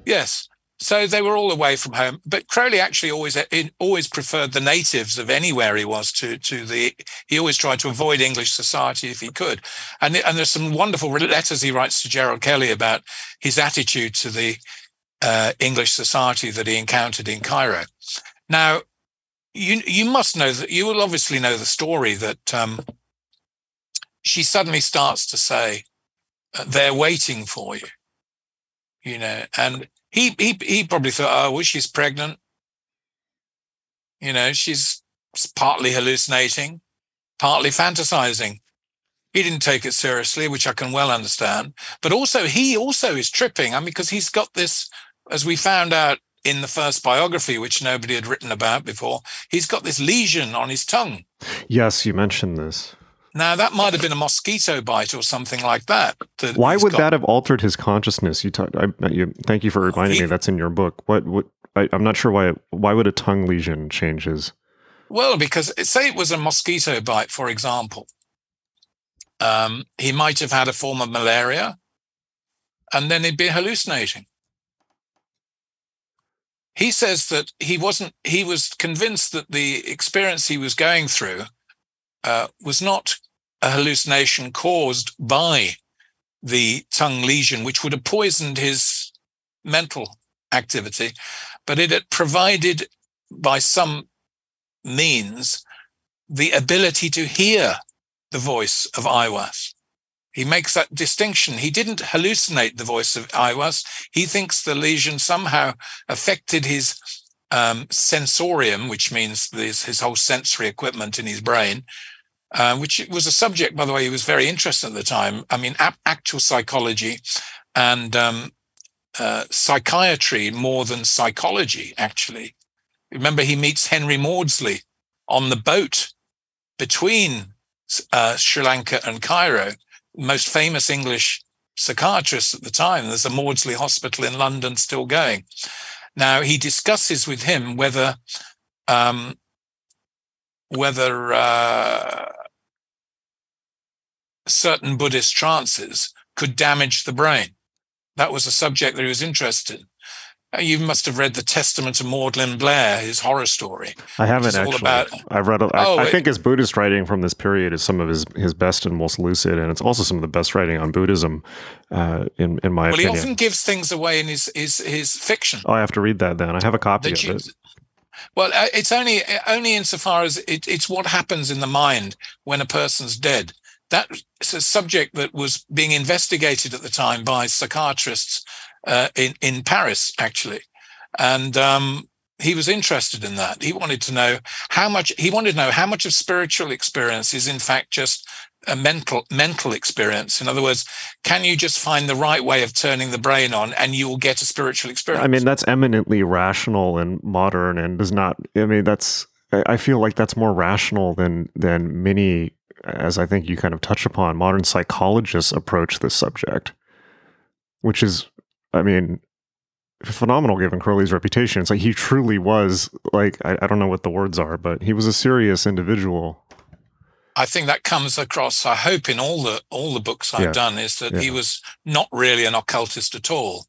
Yes, so they were all away from home. But Crowley actually always always preferred the natives of anywhere he was to to the. He always tried to avoid English society if he could. And and there's some wonderful letters he writes to Gerald Kelly about his attitude to the uh, English society that he encountered in Cairo. Now, you you must know that you will obviously know the story that um, she suddenly starts to say, uh, "They're waiting for you," you know, and he he he probably thought, "Oh, well, she's pregnant." You know, she's partly hallucinating, partly fantasizing. He didn't take it seriously, which I can well understand. But also, he also is tripping. I mean, because he's got this, as we found out in the first biography, which nobody had written about before, he's got this lesion on his tongue. Yes, you mentioned this. Now that might have been a mosquito bite or something like that. that Why would got. that have altered his consciousness? You, talk, I, you thank you for reminding he, me. That's in your book. What? What? I, am not sure why. Why would a tongue lesion change his? Well, because say it was a mosquito bite, for example, um, he might have had a form of malaria, and then he'd be hallucinating. He says that he wasn't. He was convinced that the experience he was going through uh, was not a hallucination caused by the tongue lesion, which would have poisoned his mental activity, but it had provided by some means the ability to hear the voice of Aiwass. He makes that distinction. He didn't hallucinate the voice of Aiwass. He thinks the lesion somehow affected his um, sensorium, which means his, his whole sensory equipment in his brain, uh, which was a subject, by the way, he was very interested at the time. I mean, ap- actual psychology and um, uh, psychiatry more than psychology, actually. Remember, he meets Henry Maudsley on the boat between uh, Sri Lanka and Cairo, most famous English psychiatrist at the time. There's a Maudsley Hospital in London still going. Now, he discusses with him whether um, whether uh, certain Buddhist trances could damage the brain. That was a subject that he was interested in. Uh, you must have read the Testament of Magdalen Blair, his horror story. I haven't actually. About, I've read. A, oh, I, I think his Buddhist writing from this period is some of his his best and most lucid, and it's also some of the best writing on Buddhism, uh, in in my well, opinion. Well, he often gives things away in his his his fiction. Oh, I have to read that then. I have a copy of it. Well, uh, it's only only insofar as it, it's what happens in the mind when a person's dead that's a subject that was being investigated at the time by psychiatrists uh, in in Paris, actually, and um, he was interested in that. He wanted to know how much he wanted to know how much of spiritual experience is in fact just a mental mental experience. In other words, can you just find the right way of turning the brain on and you will get a spiritual experience? I mean, that's eminently rational and modern, and does not. I mean, that's. I feel like that's more rational than than many as I think you kind of touch upon, modern psychologists approach this subject, which is, I mean, phenomenal given Crowley's reputation. It's like he truly was like I, I, don't know what the words are, but he was a serious individual. I think that comes across. I hope in all the all the books I've yeah. done is that yeah. he was not really an occultist at all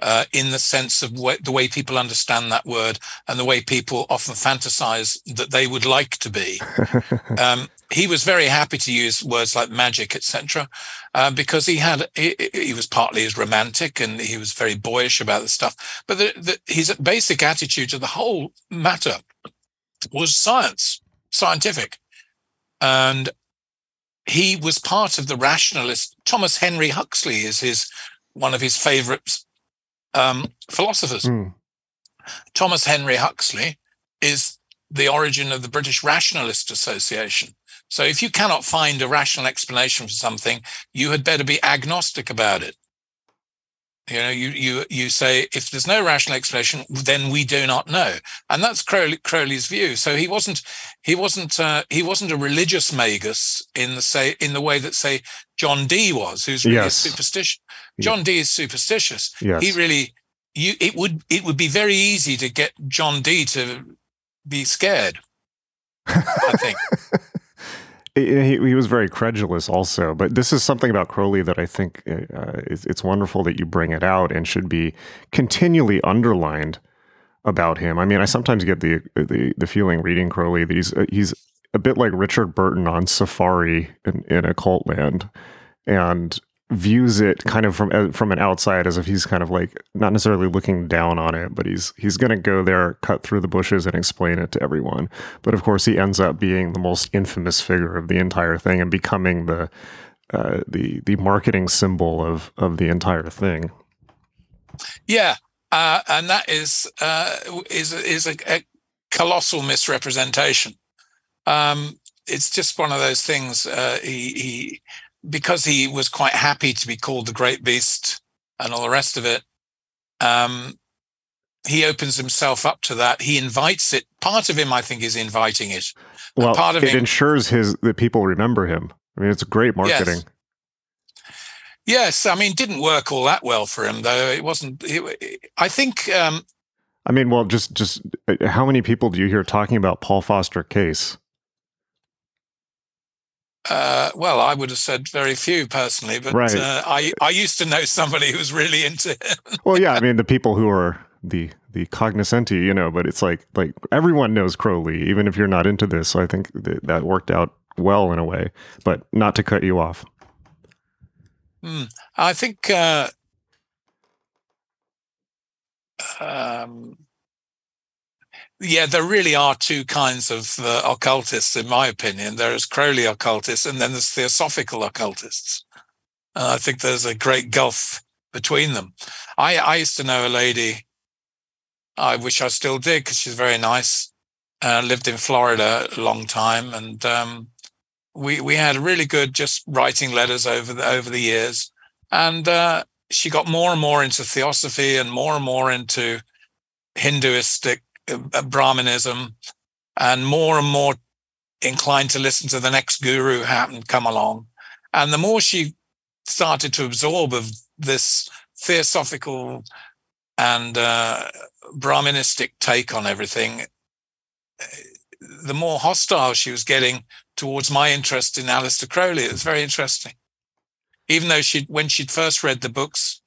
uh, in the sense of wh- the way people understand that word and the way people often fantasize that they would like to be. um, he was very happy to use words like magic, etc., uh, because he had he, he, was partly as romantic and he was very boyish about the stuff. But the, the, his basic attitude to the whole matter was science, scientific, and he was part of the rationalist. Thomas Henry Huxley is his one of his favorite um, philosophers. Mm. Thomas Henry Huxley is the origin of the British Rationalist Association. So if you cannot find a rational explanation for something, you had better be agnostic about it. You know, you you you say if there's no rational explanation, then we do not know, and that's Crowley, Crowley's view. So he wasn't he wasn't uh, he wasn't a religious magus in the say in the way that say John Dee was, who's really yes. superstitious. John yeah. Dee is superstitious. Yes. He really you it would it would be very easy to get John Dee to be scared. I think. he, he, was very credulous also but this is something about crowley that i think uh, it's, it's, wonderful that you bring it out and should be continually underlined about him. I mean i sometimes get the the, the feeling reading crowley that he's uh, he's a bit like richard burton on safari in, in occult land. And views it kind of from uh, from an outside as if he's kind of like not necessarily looking down on it, but he's he's going to go there, cut through the bushes, and explain it to everyone. But of course, he ends up being the most infamous figure of the entire thing and becoming the uh, the the marketing symbol of of the entire thing. Yeah, uh, and that is uh, is is a, a, colossal misrepresentation. Um, it's just one of those things. Uh, he, he because he was quite happy to be called the Great Beast and all the rest of it. Um, he opens himself up to that. He invites it. Part of him, I think, is inviting it. Well, part of it him, ensures his that people remember him. I mean, it's great marketing. Yes. Yes, I mean, didn't work all that well for him though. It wasn't. It, I think. Um, I mean, well, just just uh, how many people do you hear talking about Paul Foster Case? Uh, well, I would have said very few personally, but right. uh, I I used to know somebody who was really into it. well, yeah, I mean the people who are the the cognoscenti, you know, but it's like like everyone knows Crowley, even if you're not into this. So I think that, that worked out well in a way, but not to cut you off. Mm, I think uh, um, yeah, there really are two kinds of uh, occultists, in my opinion. There is Crowley occultists, and then there's theosophical occultists. Uh, I think there's a great gulf between them. I, I used to know a lady. I wish I still did because she's very nice. Uh, lived in Florida a long time, and um, we we had really good just writing letters over the over the years, and uh, she got more and more into theosophy and more and more into Hinduistic Brahmanism, and more and more inclined to listen to the next guru happened come along. And the more she started to absorb of this theosophical and uh, Brahmanistic take on everything, the more hostile she was getting towards my interest in Aleister Crowley. It was very interesting. Even though she, when she'd first read the books,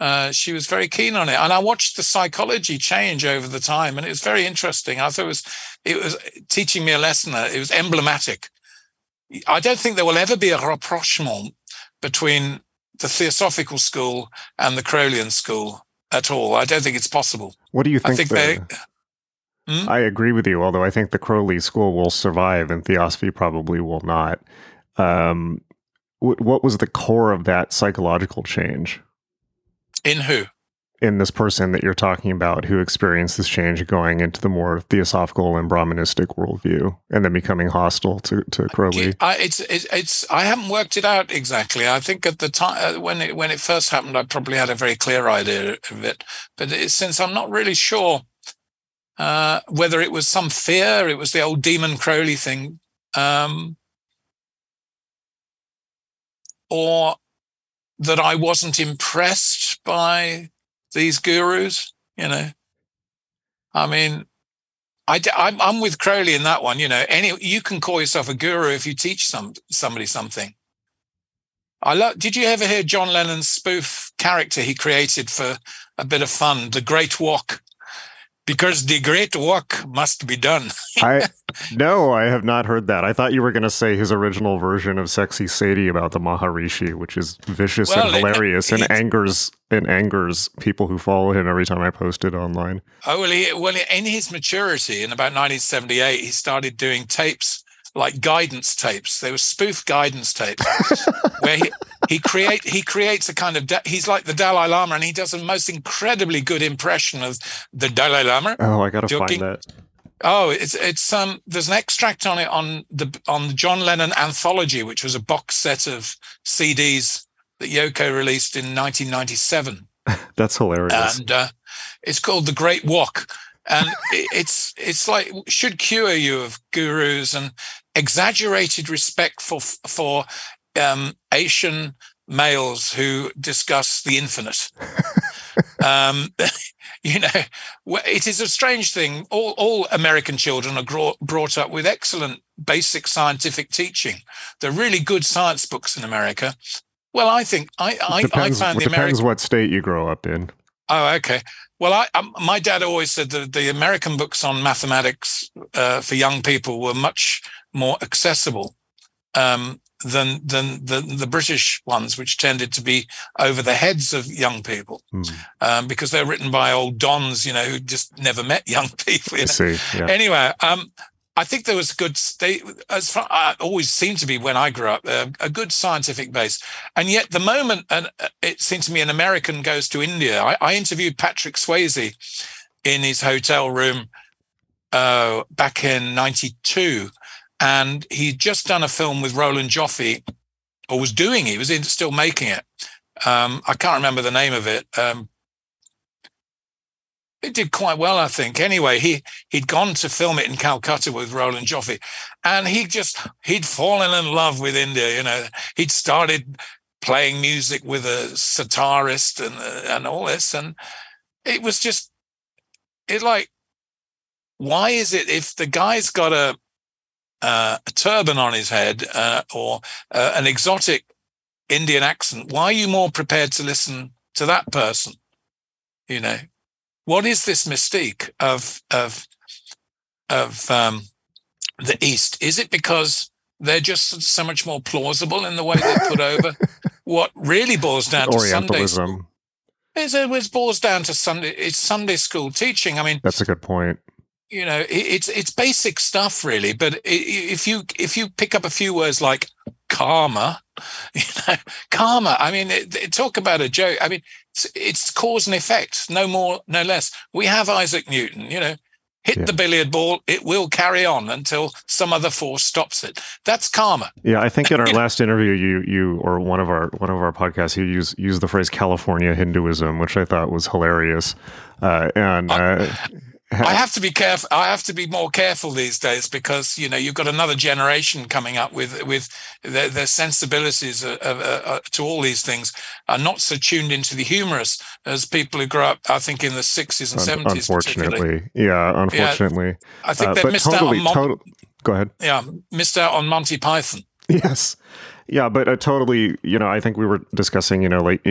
uh, she was very keen on it, and I watched the psychology change over the time, and it was very interesting. I thought it was it was teaching me a lesson. It was emblematic. I don't think there will ever be a rapprochement between the Theosophical school and the Crowleyan school at all. I don't think it's possible. What do you think? I think the, they. Hmm? I agree with you, although I think the Crowley school will survive and Theosophy probably will not. Um, what was the core of that psychological change? In who? In this person that you're talking about who experienced this change going into the more theosophical and Brahmanistic worldview and then becoming hostile to, to Crowley. I, it's, it's, it's, I haven't worked it out exactly. I think at the time, uh, when it, when it first happened, I probably had a very clear idea of it. But it, since I'm not really sure uh, whether it was some fear, it was the old demon Crowley thing, um, or that I wasn't impressed by these gurus, you know. I mean, I, I'm, I'm with Crowley in that one. You know, any you can call yourself a guru if you teach some somebody something. I love. Did you ever hear John Lennon's spoof character he created for a bit of fun? The Great Wok because the great work must be done. I no, I have not heard that. I thought you were going to say his original version of "Sexy Sadie" about the Maharishi, which is vicious well, and hilarious, it, and angers and angers people who follow him every time I post it online. Oh well, he, well, in his maturity, in about 1978, he started doing tapes like guidance tapes. They were spoof guidance tapes where he, he create he creates a kind of he's like the Dalai Lama and he does a most incredibly good impression of the Dalai Lama. Oh, I gotta joking. find that. Oh, it's it's um. There's an extract on it on the on the John Lennon anthology, which was a box set of CDs that Yoko released in 1997. That's hilarious. And uh, it's called The Great Wok and it's it's like should cure you of gurus and exaggerated respect for for um, Asian males who discuss the infinite. um, you know, it is a strange thing. All, all American children are brought up with excellent basic scientific teaching. They're really good science books in America. Well, I think I I, depends, I found the depends American. what state you grow up in. Oh, okay. Well, I, um, my dad always said that the American books on mathematics uh, for young people were much more accessible. Um, than than the, the British ones, which tended to be over the heads of young people, mm. um, because they're written by old dons, you know, who just never met young people. You know? see, yeah. Anyway, um, I think there was good. They as far, uh, always seemed to be when I grew up uh, a good scientific base, and yet the moment uh, it seemed to me an American goes to India. I, I interviewed Patrick Swayze in his hotel room uh, back in '92 and he'd just done a film with Roland Joffe, or was doing. He was in, still making it. Um, I can't remember the name of it. Um, it did quite well, I think. Anyway, he he'd gone to film it in Calcutta with Roland Joffe, and he just he'd fallen in love with India. You know, he'd started playing music with a sitarist and uh, and all this, and it was just it like why is it if the guy's got a uh, a turban on his head uh, or uh, an exotic Indian accent, why are you more prepared to listen to that person? You know, what is this mystique of of of um, the East? Is it because they're just so much more plausible in the way they put over what really boils down to Sunday school? It's, it boils down to Sunday. It's Sunday school teaching. I mean, that's a good point you know it's it's basic stuff really but if you if you pick up a few words like karma you know karma i mean it, it, talk about a joke i mean it's, cause and effect no more no less. We have isaac newton you know. Hit yeah. the billiard ball it will carry on until some other force stops it. That's karma. Yeah i think in our last interview you you or one of our one of our podcasts you use used the phrase california hinduism which i thought was hilarious. Uh, and uh, I have to be careful. I have to be more careful these days because you know you've got another generation coming up with with their, their sensibilities uh, uh, uh, to all these things are not so tuned into the humorous as people who grew up. I think in the sixties and seventies. Unfortunately, yeah, unfortunately, yeah, I think uh, they missed totally, out on. Mon- go ahead. Yeah, missed out on Monty Python. Yes, yeah, but uh, totally, you know, I think we were discussing, you know, like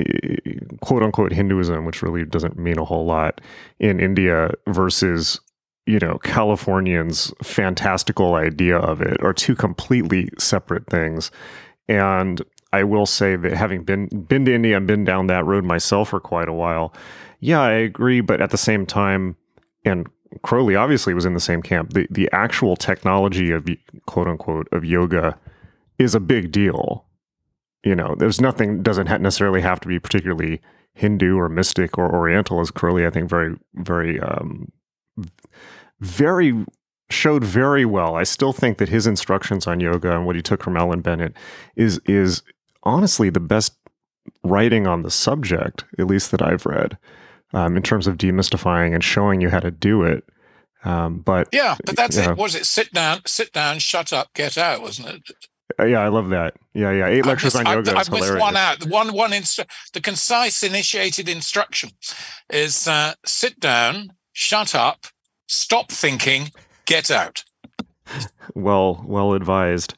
quote unquote Hinduism, which really doesn't mean a whole lot in India versus, you know, Californians' fantastical idea of it are two completely separate things. And I will say that having been been to India and been down that road myself for quite a while, yeah, I agree. But at the same time, and Crowley obviously was in the same camp. The the actual technology of quote unquote of yoga is a big deal. You know, there's nothing doesn't necessarily have to be particularly Hindu or mystic or Oriental, as Crowley I think very very um, very showed very well. I still think that his instructions on yoga and what he took from Allan Bennett is is honestly the best writing on the subject, at least that I've read, um, in terms of demystifying and showing you how to do it. Um, but yeah, but that's it. Was it sit down, sit down, shut up, get out? Wasn't it? Uh, yeah, I love that. Yeah, yeah. Eight lectures missed, on yoga. I've, I've missed one out. The one, one instru- The concise initiated instruction is uh, sit down, shut up, stop thinking, get out. Well, well advised.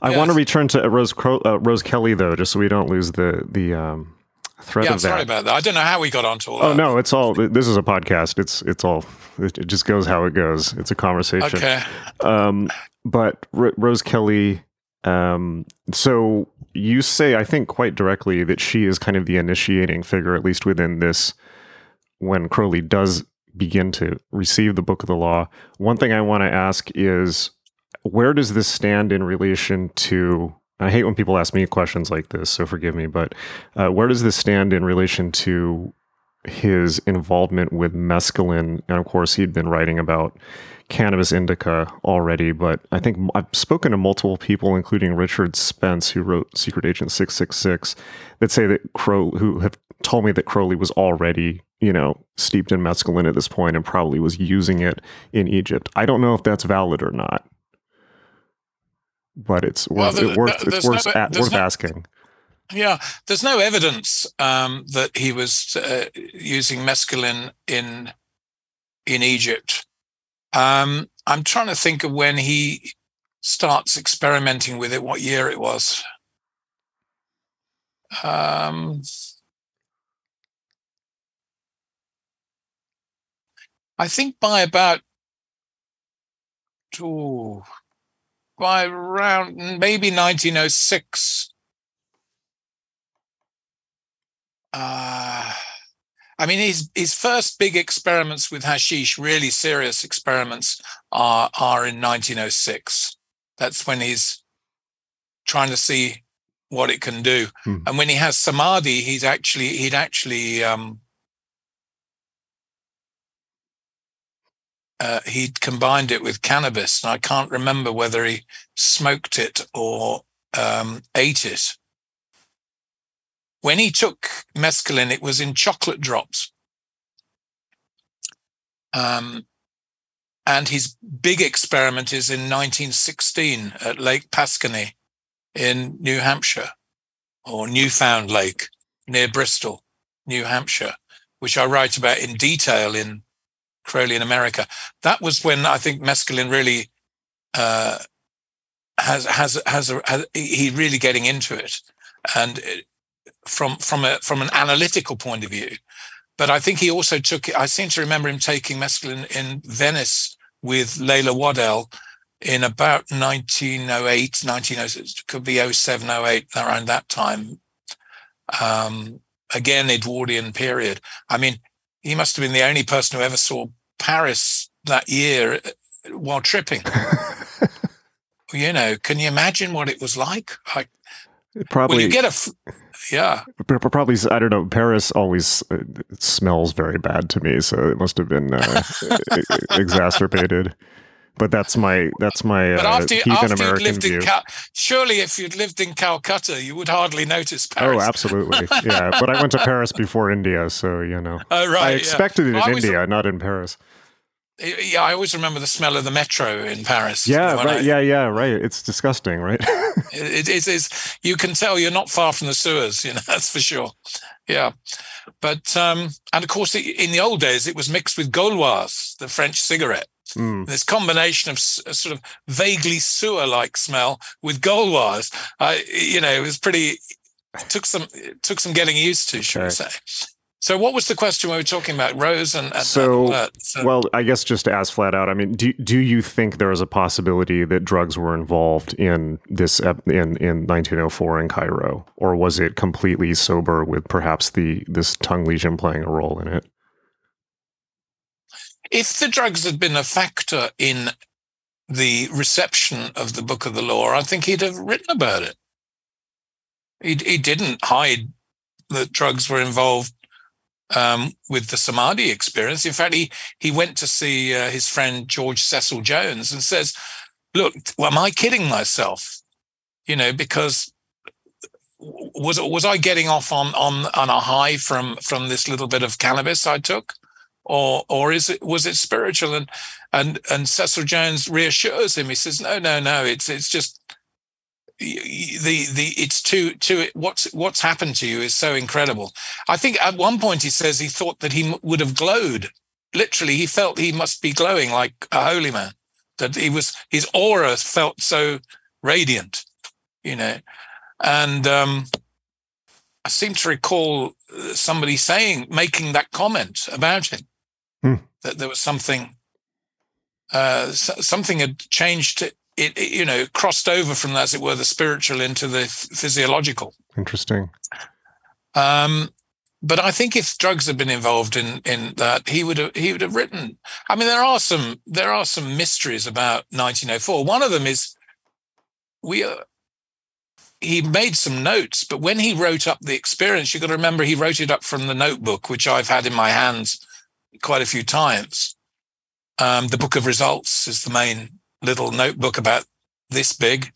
I yes. want to return to Rose uh, Rose Kelly though, just so we don't lose the the um, thread yeah, of that. Sorry about that. I don't know how we got onto all. Oh that. no, it's all. This is a podcast. It's it's all. It just goes how it goes. It's a conversation. Okay. Um, but R- Rose Kelly um, so you say, I think, quite directly that she is kind of the initiating figure, at least within this, when Crowley does begin to receive the book of the law. One thing I want to ask is where does this stand in relation to? I hate when people ask me questions like this, so forgive me, but uh, where does this stand in relation to his involvement with mescaline? And of course, he'd been writing about cannabis indica already, but I think I've spoken to multiple people, including Richard Spence, who wrote Secret Agent 666, that say that Crow, who have told me that Crowley was already, you know, steeped in mescaline at this point and probably was using it in Egypt. I don't know if that's valid or not, but it's well, worth, it worth, it's worth, no, worth no, asking. Yeah, there's no evidence um, that he was uh, using mescaline in in Egypt. Um, I'm trying to think of when he starts experimenting with it, what year it was. Um, I think by about ooh, by around maybe 1906. Uh, I mean, his his first big experiments with hashish, really serious experiments, are are in 1906. That's when he's trying to see what it can do. Hmm. And when he has samadhi, he's actually he'd actually um, uh, he'd combined it with cannabis, and I can't remember whether he smoked it or um, ate it. When he took mescaline, it was in chocolate drops. Um, and his big experiment is in 1916 at Lake Pasquaney in New Hampshire or Newfound Lake near Bristol, New Hampshire, which I write about in detail in Crowley in America. That was when I think mescaline really uh, has has has, has he really getting into it, and from from a from an analytical point of view. But I think he also took. I seem to remember him taking mescaline in Venice with Leila Waddell in about 1908, 1906, could be 07, 08, around that time. Um, again, Edwardian period. I mean, he must have been the only person who ever saw Paris that year uh, while tripping. you know, can you imagine what it was like? I, Probably when you get a, f- yeah, Probably, I don't know. Paris always uh, it smells very bad to me, so it must have been uh, exacerbated. But that's my that's my but uh, after, heathen after you'd American lived view. in Cal- surely if you'd lived in Calcutta, you would hardly notice Paris. oh, absolutely, yeah. But I went to Paris before India, so you know. Oh, right. I yeah. expected it Well, I in India, not in Paris. Yeah, I always remember the smell of the metro in Paris. Yeah, right. I- yeah, yeah, right. It's disgusting, right? it, it is. You can tell you're not far from the sewers. You know that's for sure. Yeah, but um, and of course, i- in the old days, it was mixed with Gauloise, the French cigarette. Mm. This combination of s- sort of vaguely sewer-like smell with Gauloise, I, you know, it was pretty. It took some it took some getting used to, should Okay. say? So, what was the question we were talking about, Rose? And, and So, and? So- Well, I guess just to ask flat out, I mean, do do you think there is a possibility that drugs were involved in this in in 1904 in Cairo, or was it completely sober with perhaps the this tongue lesion playing a role in it? if the drugs had been a factor in the reception of the Book of the Law, I think he'd have written about it. He, he didn't hide that drugs were involved um, with the Samadhi experience. In fact, he, he went to see uh, his friend George Cecil Jones and says, Look, well, am I kidding myself? You know, because was was I getting off on on on a high from from this little bit of cannabis I took? or or is it was it spiritual and and and Cecil Jones reassures him he says no no no it's it's just the the it's too too what's what's happened to you is so incredible. I think at one point he says he thought that he m- would have glowed. Literally he felt he must be glowing like a holy man that he was his aura felt so radiant you know. And um i seem to recall uh, somebody saying making that comment about him Hmm. that there was something uh something had changed it, it, you know crossed over from as it were the spiritual into the physiological. Interesting. um but i think if drugs had been involved in in that he would have he would have written i mean there are some there are some mysteries about 1904 one of them is we uh, he made some notes but when he wrote up the experience you've got to remember he wrote it up from the notebook which i've had in my hands quite a few times. Um, the book of results is the main little notebook about this big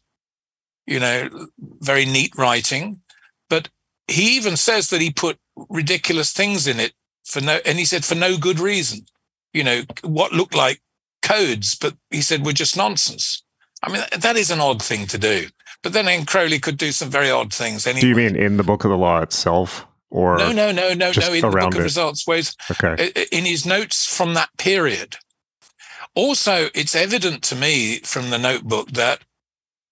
you know very neat writing. But he even says that he put ridiculous things in it for no and he said for no good reason. You know what looked like codes but he said were just nonsense. I mean that is an odd thing to do. But then Ian crowley could do some very odd things anyway Do you mean in the book of the law itself, or no no no no no in the book of results he's okay? in his notes from that period. Also, it's evident to me from the notebook that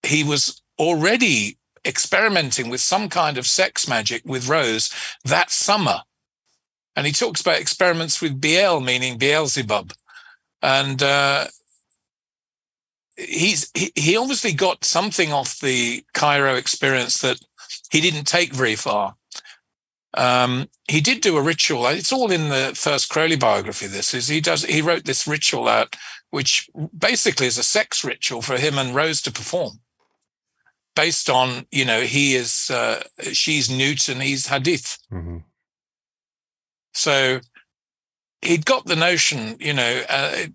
he was already experimenting with some kind of sex magic with Rose that summer. And he talks about experiments with Biel, meaning Beelzebub. And uh, he's he, he obviously got something off the Cairo experience that he didn't take very far. Um, he did do a ritual. It's all in the first Crowley biography. This is he does. He wrote this ritual out, which basically is a sex ritual for him and Rose to perform, based on you know he is uh, she's and he's Hadit. Mm-hmm. So he'd got the notion, you know, uh, it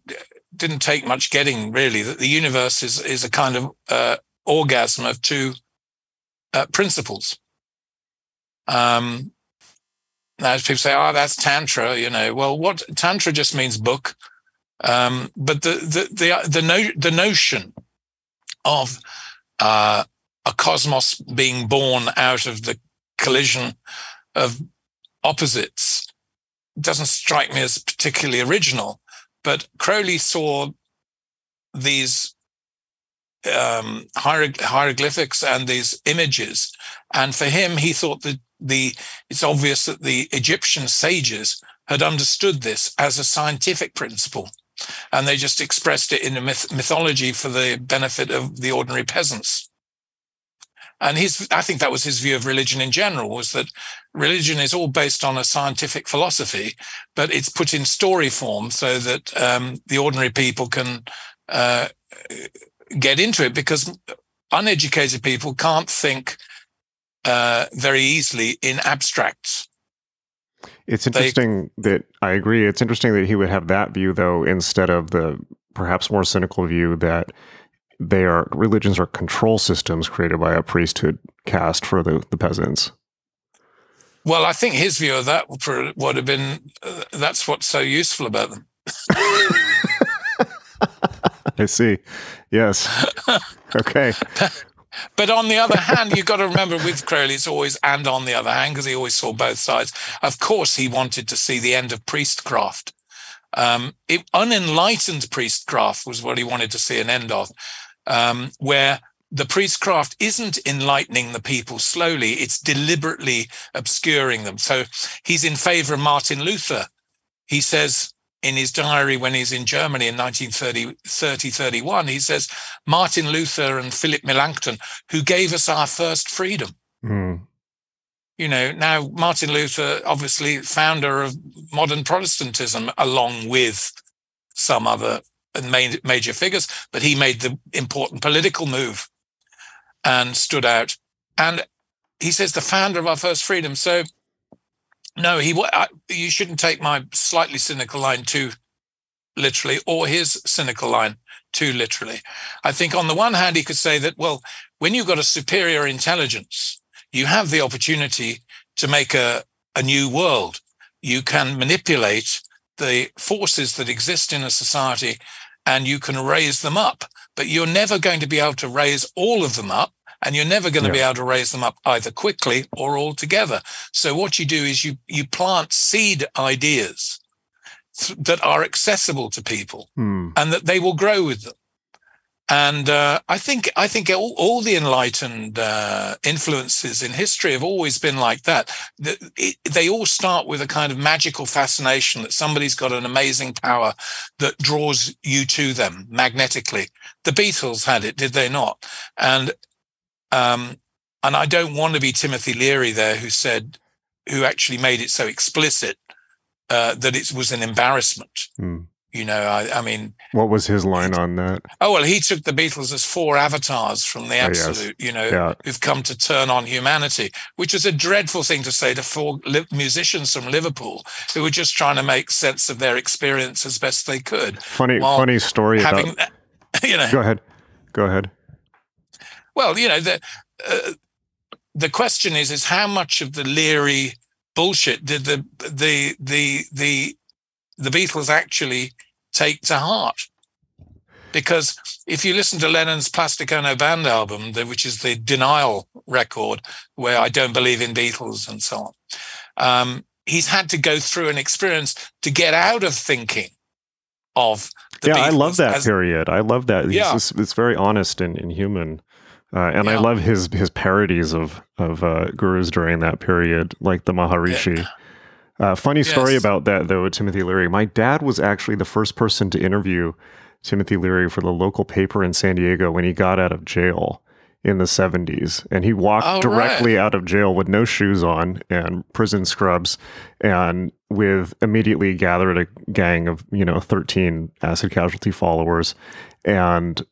didn't take much getting really that the universe is is a kind of uh, orgasm of two uh, principles. Um, now, people say, "Oh, that's tantra," you know. Well, what tantra just means book, um, but the the the the, no, the notion of uh, a cosmos being born out of the collision of opposites doesn't strike me as particularly original. But Crowley saw these um, hieroglyphics and these images, and for him, he thought that the it's obvious that the Egyptian sages had understood this as a scientific principle, and they just expressed it in a myth- mythology for the benefit of the ordinary peasants. And his, I think that was his view of religion in general, was that religion is all based on a scientific philosophy, but it's put in story form so that um, the ordinary people can uh, get into it because uneducated people can't think uh, very easily in abstracts. It's interesting they, that I agree. It's interesting that he would have that view, though, instead of the perhaps more cynical view that they are religions are control systems created by a priesthood caste for the, the peasants. Well, I think his view of that would have been uh, that's what's so useful about them. I see. Yes. Okay. But on the other hand, you've got to remember with Crowley, it's always and on the other hand, because he always saw both sides. Of course, he wanted to see the end of priestcraft. Um, it, unenlightened priestcraft was what he wanted to see an end of, um, where the priestcraft isn't enlightening the people slowly, it's deliberately obscuring them. So he's in favor of Martin Luther. He says, in his diary when he's in Germany in 1930 31, he says, Martin Luther and Philip Melanchthon, who gave us our first freedom. Mm. You know, now Martin Luther, obviously founder of modern Protestantism, along with some other major figures, but he made the important political move and stood out. And he says, the founder of our first freedom. So no, he. I, you shouldn't take my slightly cynical line too literally, or his cynical line too literally. I think on the one hand, he could say that well, when you've got a superior intelligence, you have the opportunity to make a a new world. You can manipulate the forces that exist in a society, and you can raise them up. But you're never going to be able to raise all of them up and you're never going to yeah. be able to raise them up either quickly or altogether. So what you do is you you plant seed ideas th- that are accessible to people, hmm. and that they will grow with them. And uh, I think I think all, all the enlightened uh, influences in history have always been like that. The, it, they all start with a kind of magical fascination that somebody's got an amazing power that draws you to them magnetically. The Beatles had it, did they not? And um, and I don't want to be Timothy Leary there, who said, who actually made it so explicit uh, that it was an embarrassment. Mm. You know, I, I, mean, what was his line on that? Oh well, he took the Beatles as four avatars from the absolute. Oh, yes. You know, yeah. who've come to turn on humanity, which is a dreadful thing to say to four li- musicians from Liverpool who were just trying to make sense of their experience as best they could. Funny, funny story. Having, about, you know, go ahead, go ahead. Well, you know, the uh, the question is is how much of the Leary bullshit did the the the the the Beatles actually take to heart? Because if you listen to Lennon's Plastic Ono Band album, which is the denial record, where I don't believe in Beatles and so on, um, he's had to go through an experience to get out of thinking of yeah, Beatles I love that as, period. I love that. Yeah. It's, it's very honest and, and human. Uh, and yeah. I love his his parodies of of uh, gurus during that period, like the Maharishi. Yeah. Uh, funny story yes. about that though, Timothy Leary. My dad was actually the first person to interview Timothy Leary for the local paper in San Diego when he got out of jail in the 70s and he walked Oh, directly out of jail with no shoes on and prison scrubs and with immediately gathered a gang of you know 13 acid casualty followers and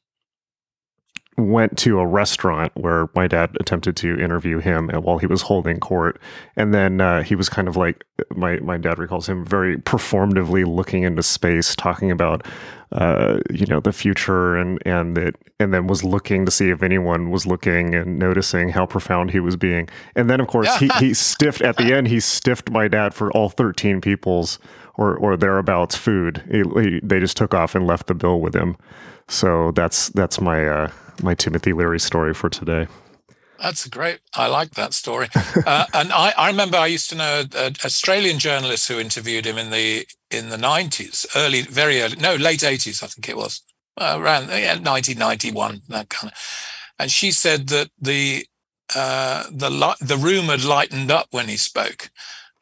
went to a restaurant where my dad attempted to interview him while he was holding court. And then uh, he was kind of like my, my dad recalls him very performatively looking into space talking about uh, you know the future and and that and then was looking to see if anyone was looking and noticing how profound he was being. And then of course he, he stiffed at the end he stiffed my dad for all 13 people's or or thereabouts food. He, he, they just took off and left the bill with him. So that's that's my uh, my Timothy Leary story for today. That's great. I like that story. uh, and I, I remember I used to know an Australian journalist who interviewed him in the in the nineties, early, very early, no, late eighties, I think it was, uh, around yeah, nineteen ninety one, that kind of. And she said that the uh, the the room had lightened up when he spoke,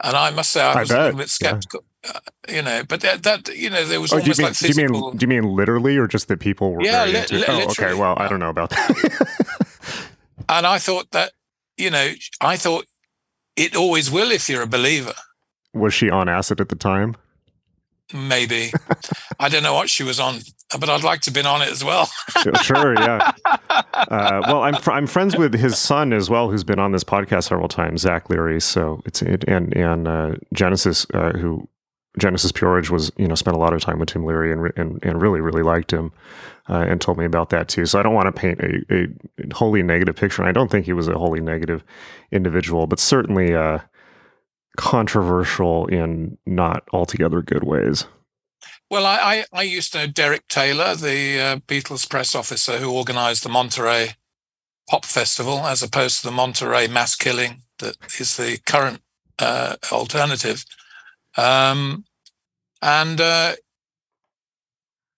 and I must say I, I was bet, a little bit skeptical. Uh, you know, but that, that you know there was Oh, do you almost mean like do you mean do you mean literally or just that people were Yeah, li- li- Oh, okay. Well, I don't know about that. and I thought that you know I thought it always will if you're a believer. was she on acid at the time? Maybe I don't know what she was on, but I'd like to have been on it as well. sure, yeah. Uh, well, I'm fr- I'm friends with his son as well, who's been on this podcast several times, Zach Leary. So it's it, and and uh, Genesis, uh, who Genesis P-Orridge was, you know, spent a lot of time with Tim Leary and and, and really really liked him, uh, and told me about that too. So I don't want to paint a, a wholly negative picture. And I don't think he was a wholly negative individual, but certainly uh, controversial in not altogether good ways. Well, I, I, I used to know Derek Taylor, the uh, Beatles press officer who organized the Monterey Pop Festival, as opposed to the Monterey mass killing that is the current uh, alternative. Um, and uh,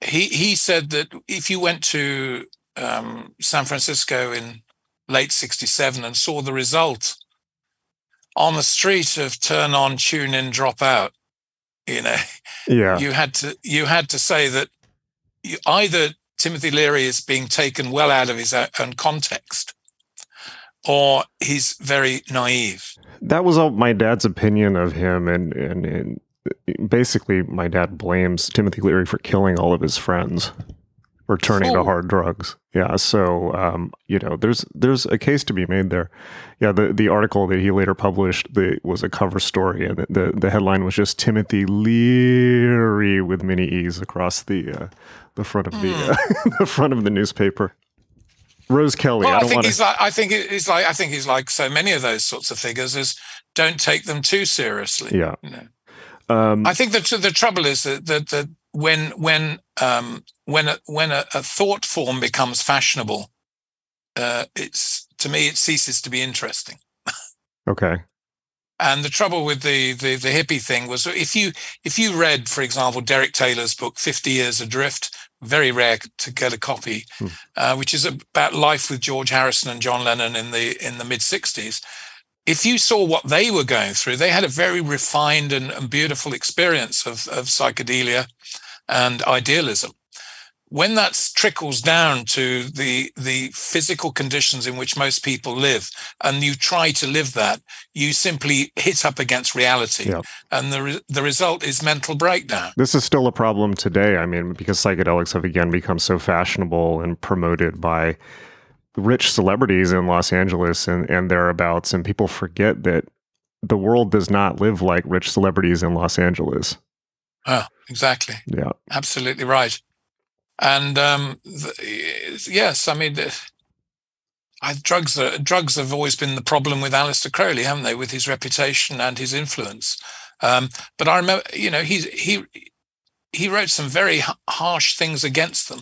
he he said that if you went to um, San Francisco in late '67 and saw the result on the street of turn on, tune in, drop out, you know, Yeah, you had to you had to say that you, either Timothy Leary is being taken well out of his own context, or he's very naive. that was all my dad's opinion of him and, and and basically my dad blames timothy leary for killing all of his friends or turning to Oh. hard drugs yeah so um, you know there's there's a case to be made there yeah the the article that he later published the, was a cover story and the, the the headline was just timothy leary with many e's across the uh, the front of the uh, the front of the newspaper rose kelly Well, i I, don't think want he's to like I think he's like I think he's like so many of those sorts of figures is don't take them too seriously. yeah You know? Um, I think that the trouble is that that, that when when um, when a, when a, a thought form becomes fashionable, uh, it's to me it ceases to be interesting. okay And the trouble with the, the the hippie thing was if you if you read, for example, Derek Taylor's book Fifty Years Adrift, very rare to get a copy, Hmm. uh, which is about life with George Harrison and John Lennon in the in the mid '60s. If you saw what they were going through, they had a very refined and, and beautiful experience of, of psychedelia and idealism. When that trickles down to the the physical conditions in which most people live, and you try to live that, you simply hit up against reality, Yeah. and the re- the result is mental breakdown. This is still a problem today. I mean, because psychedelics have again become so fashionable and promoted by rich celebrities in Los Angeles and, and thereabouts, and people forget that the world does not live like rich celebrities in Los Angeles. Oh, exactly. Yeah. Absolutely right. And um, the, yes, I mean, the, I, drugs are, drugs have always been the problem with Aleister Crowley, haven't they, with his reputation and his influence. Um, but I remember, you know, he he he wrote some very h- harsh things against them,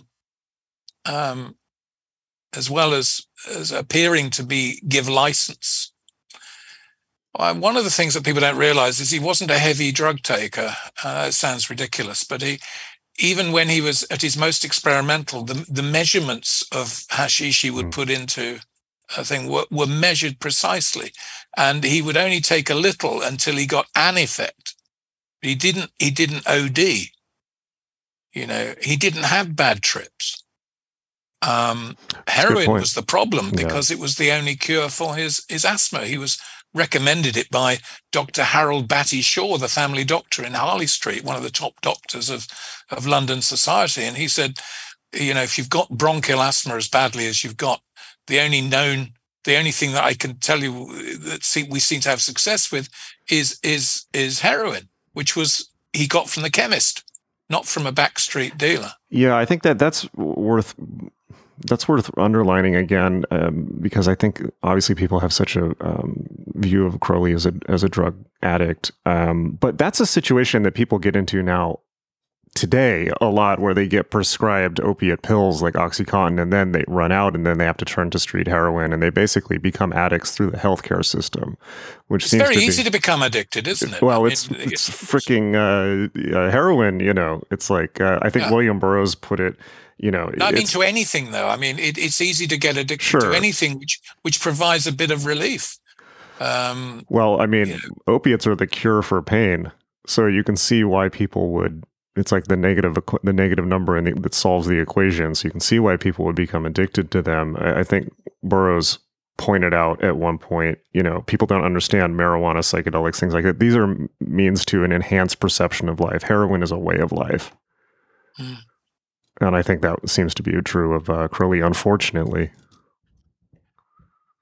um, as well as as appearing to be give license. One of the things that people don't realize is he wasn't a heavy drug taker. Uh, it sounds ridiculous, but he, even when he was at his most experimental, the, the measurements of hashish he would Mm. put into a thing were, were measured precisely, and he would only take a little until he got an effect. He didn't. He didn't OD. You know, he didn't have bad trips. Um, heroin was the problem because yeah. it was the only cure for his his asthma. He was recommended it by Dr. Harold Batty Shaw, the family doctor in Harley Street, one of the top doctors of of London society, and he said, you know, if you've got bronchial asthma as badly as you've got, the only known the only thing that I can tell you that we seem to have success with is is is heroin, which was he got from the chemist, not from a backstreet dealer. Yeah, I think that that's worth that's worth underlining again um, because I think obviously people have such a um, view of Crowley as a as a drug addict, um, but that's a situation that people get into now today a lot where they get prescribed opiate pills like oxycontin and then they run out and then they have to turn to street heroin and they basically become addicts through the healthcare system which it's seems very to easy be, to become addicted isn't it? Well I it's mean, it's, freaking uh, uh, heroin you know. It's like uh, i think yeah. william burroughs put it you know no, i mean to anything though i mean it, it's easy to get addicted sure. to anything which which provides a bit of relief um, well i mean you know. opiates are the cure for pain so you can see why people would it's like the negative the negative number and that solves the equation. So you can see why people would become addicted to them. I, I think Burroughs pointed out at one point, you know, people don't understand marijuana, psychedelics, things like that. These are means to an enhanced perception of life. Heroin is a way of life. Mm. And I think that seems to be true of uh, Crowley, unfortunately.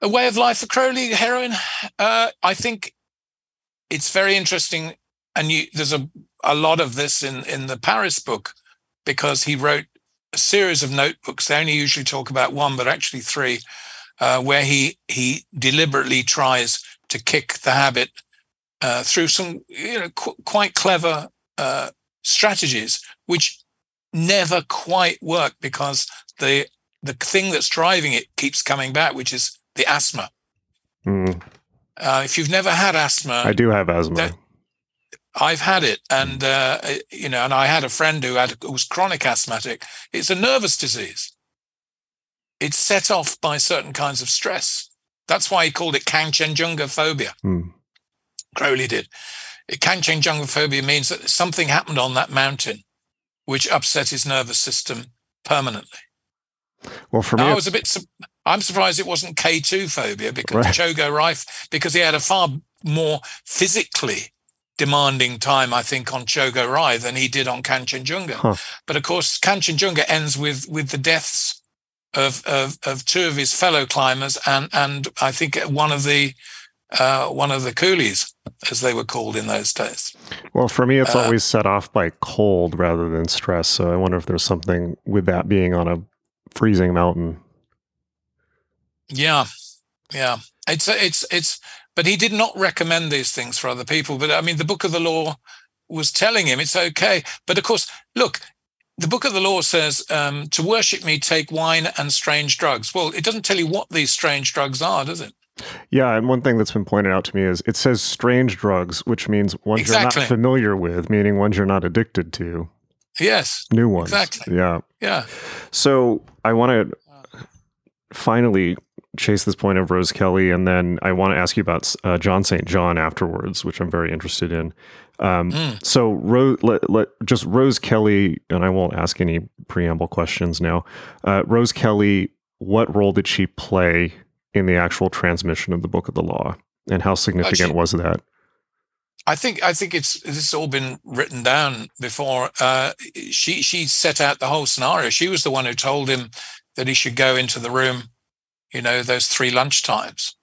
A way of life for Crowley, heroin. Uh, I think it's very interesting. And you, there's a a lot of this in, in the Paris book because he wrote a series of notebooks. They only usually talk about one, but actually three, uh, where he he deliberately tries to kick the habit uh, through some you know qu- quite clever uh, strategies, which never quite work because the the thing that's driving it keeps coming back, which is the asthma. Mm. if you've never had asthma, I do have asthma. I've had it, and uh, you know, and I had a friend who had who was chronic asthmatic. It's a nervous disease. It's set off by certain kinds of stress. That's why he called it Kangchenjunga phobia. Mm. Crowley did. Kangchenjunga phobia means that something happened on that mountain, which upset his nervous system permanently. Well, for me, I was a bit. I'm surprised it wasn't K2 phobia because right. Chogo Ri, because he had a far more physically demanding time, I think, on Chogo Ri than he did on Kangchenjunga. Huh. But of course, Kangchenjunga ends with with the deaths of, of, of two of his fellow climbers and and I think one of the uh, one of the coolies, as they were called in those days. Well, for me, it's uh, always set off by cold rather than stress. So I wonder if there's something with that being on a freezing mountain. Yeah, yeah. It's it's it's but he did not recommend these things for other people. But I mean, the book of the law was telling him it's okay. But of course, look, the book of the law says um, to worship me, take wine and strange drugs. Well, it doesn't tell you what these strange drugs are, does it? Yeah, and one thing that's been pointed out to me is it says strange drugs, which means ones exactly. you're not familiar with, meaning ones you're not addicted to. Yes. New ones. Exactly. Yeah. Yeah. So I want to finally chase this point of Rose Kelly, and then I want to ask you about uh, John St. John afterwards, which I'm very interested in. Um, mm. So, Rose, let, let, just Rose Kelly, and I won't ask any preamble questions now. Uh, Rose Kelly, what role did she play in the actual transmission of the Book of the Law, and how significant was that? I think I think it's this has all been written down before. Uh, she she set out the whole scenario. She was the one who told him that he should go into the room you know, those three lunch times.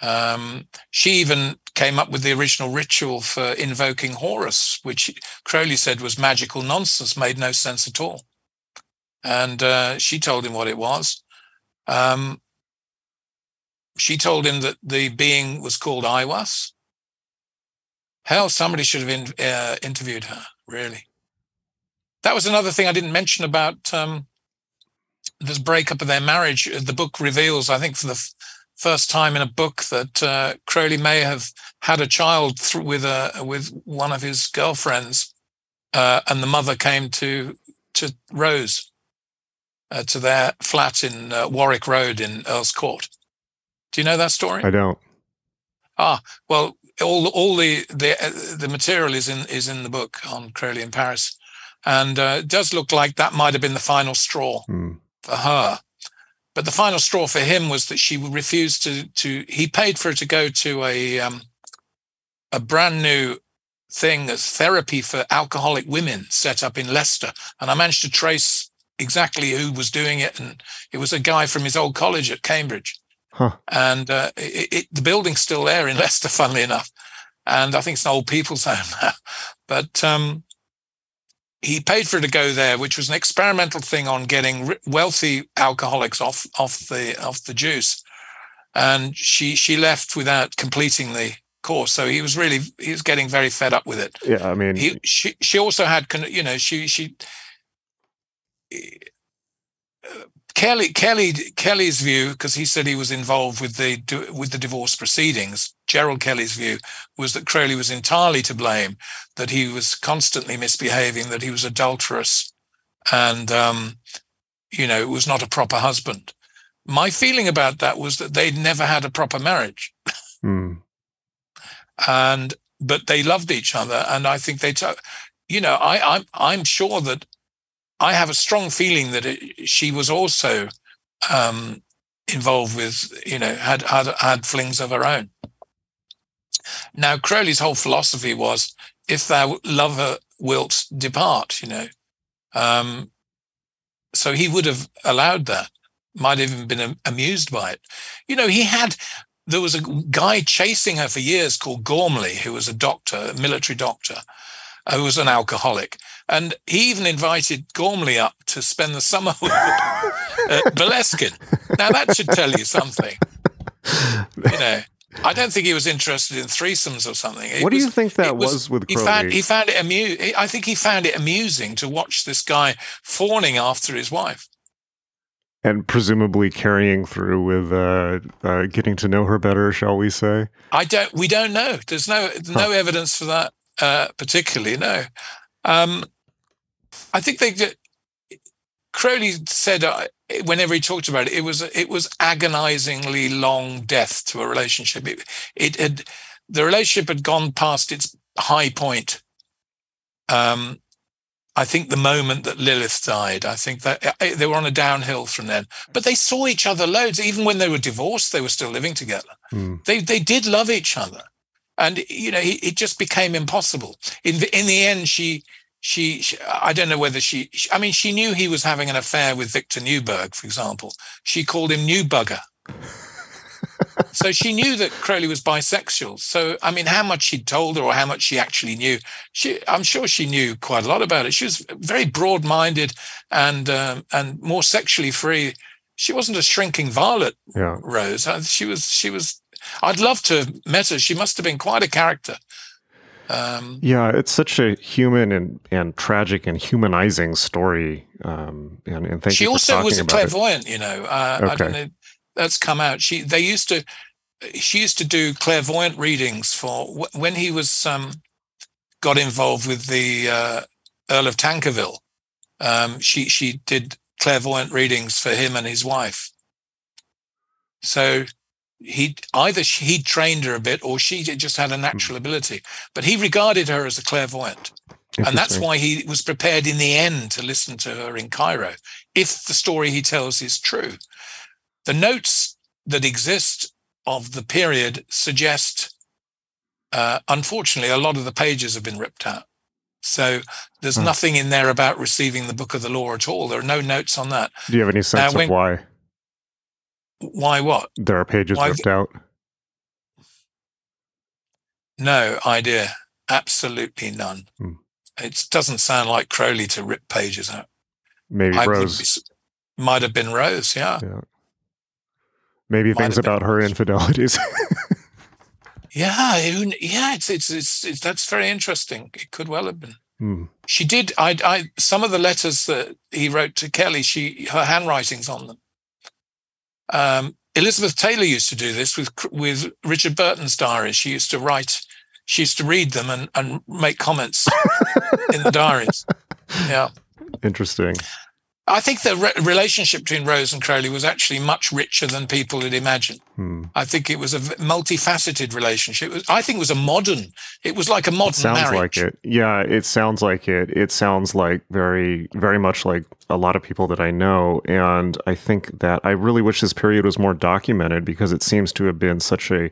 Um, she even came up with the original ritual for invoking Horus, which Crowley said was magical nonsense, made no sense at all. And uh, she told him what it was. Um, she told him that the being was called Aiwass. Hell, somebody should have in, uh, interviewed her, really. That was another thing I didn't mention about um, this breakup of their marriage, uh, the book reveals, I think, for the f- first time in a book, that uh, Crowley may have had a child th- with a with one of his girlfriends, uh, and the mother came to to Rose, uh, to their flat in uh, Warwick Road in Earl's Court. Do you know that story? I don't. Ah, well, all all the the uh, the material is in is in the book on Crowley in Paris. And uh, it does look like that might have been the final straw Mm. for her. But the final straw for him was that she refused to to. He paid for her to go to a um, a brand new thing as therapy for alcoholic women set up in Leicester, and I managed to trace exactly who was doing it, and it was a guy from his old college at Cambridge, Huh. and uh, it, it, the building's still there in Leicester, funnily enough, and I think it's an old people's home now, but. Um, he paid for it to go there, which was an experimental thing on getting wealthy alcoholics off off the off the juice, and she she left without completing the course. So he was really he was getting very fed up with it. Yeah, I mean, He she she also had you know she she. Kelly Kelly Kelly's view because he said he was involved with the with the divorce proceedings. Gerald Kelly's view was that Crowley was entirely to blame, that he was constantly misbehaving, that he was adulterous, and um, you know was not a proper husband. My feeling about that was that they'd never had a proper marriage, mm, and but they loved each other, and I think they, t- you know, I I'm I'm sure that I have a strong feeling that it, she was also um, involved with, you know, had, had had flings of her own. Now, Crowley's whole philosophy was, "If thou lover wilt depart," you know. Um, so he would have allowed that. Might have even been amused by it. You know, he had. There was a guy chasing her for years called Gormley, who was a doctor, a military doctor, who was an alcoholic. And he even invited Gormley up to spend the summer with uh, Boleskine. Now, that should tell you something. You know, I don't think he was interested in threesomes or something. It what do was- you think that it was, with he found he found it amu- I think he found it amusing to watch this guy fawning after his wife. and presumably carrying through with uh, uh, getting to know her better, shall we say? I don't. We don't know. There's no no evidence for that uh, particularly. No. Um, I think they. Crowley said uh, whenever he talked about it, it was it was agonizingly long death to a relationship. It, it had the relationship had gone past its high point. Um, I think the moment that Lilith died, I think that uh, they were on a downhill from then. But they saw each other loads, even when they were divorced. They were still living together Mm. they they did love each other and you know it, it just became impossible in the in the end she, she she i don't know whether she, she i mean she knew he was having an affair with Victor Neuburg for example she called him new bugger so she knew that crowley was bisexual so i mean how much she'd told her or how much she actually knew she i'm sure she knew quite a lot about it she was very broad-minded and um, and more sexually free she wasn't a shrinking violet Yeah. Rose. Uh, She was, she was, I'd love to have met her. She must have been quite a character. Um, Yeah, it's such a human and, and tragic and humanizing story. Um, and, and thank she you for also was a about it. clairvoyant, you know. Uh, I Okay. don't know. That's come out. She, they used to, she used to do clairvoyant readings for when he was, um, got involved with the uh, Earl of Tankerville. Um, she, she did clairvoyant readings for him and his wife. So he either she, he trained her a bit or she just had a Hmm. natural ability, but he regarded her as a clairvoyant. And that's why he was prepared in the end to listen to her in Cairo, if the story he tells is true. The notes that exist of the period suggest, uh, unfortunately, a lot of the pages have been ripped out. So there's Hmm. nothing in there about receiving the book of the law at all. There are no notes on that. Do you have any sense when- of why Why what? there are pages Why- ripped out? No idea. Absolutely none. Hmm. It doesn't sound like Crowley to rip pages out. Maybe I Rose. be, might have been Rose, yeah. Yeah. Maybe Might things about her Rose. infidelities. Yeah, yeah, it's, it's it's it's that's very interesting. It could well have been. Hmm. She did. I, I some of the letters that he wrote to Kelly. She her handwriting's on them. Um, Elizabeth Taylor used to do this with with Richard Burton's diaries. She used to write. She used to read them and and make comments in the diaries. Yeah. Interesting. I think the re- relationship between Rose and Crowley was actually much richer than people had imagined. Hmm. I think it was a multifaceted relationship. Was, I think it was a modern. It was like a modern. It sounds marriage. like it. Yeah, it sounds like it. It sounds like very, very much like a lot of people that I know, and I think that I really wish this period was more documented because it seems to have been such a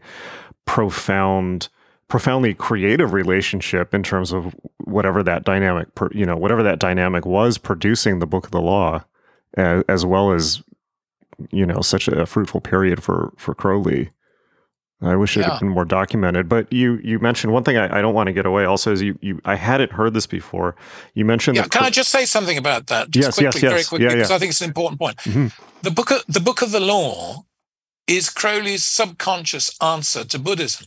profound profoundly creative relationship in terms of whatever that dynamic, you know, whatever that dynamic was producing the book of the law, as, as well as, you know, such a fruitful period for for Crowley. I wish it had been more documented. But you you mentioned one thing I, I, don't want to get away. Also, is you you I hadn't heard this before. You mentioned. Yeah, can I just say something about that? Just yes, quickly, yes, yes. very quickly, yeah, because yeah. I think it's an important point. Mm-hmm. The book of the book of the law is Crowley's subconscious answer to Buddhism.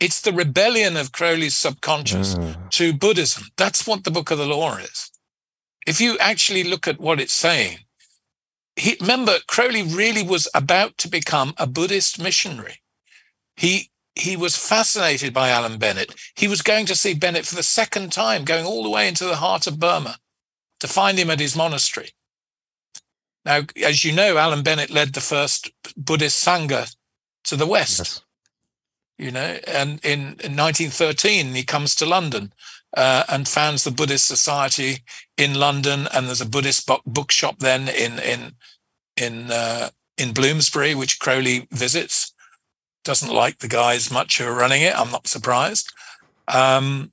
It's the rebellion of Crowley's subconscious Uh. to Buddhism. That's what the Book of the Law is. If you actually look at what it's saying, he, remember, Crowley really was about to become a Buddhist missionary. He he was fascinated by Allan Bennett. He was going to see Bennett for the second time, going all the way into the heart of Burma to find him at his monastery. Now, as you know, Allan Bennett led the first Buddhist Sangha to the West. Yes. You know, and in, in 1913, he comes to London uh, and founds the Buddhist Society in London. And there's a Buddhist book bookshop then in in in uh, in Bloomsbury, which Crowley visits. Doesn't like the guys much who are running it. I'm not surprised. Um,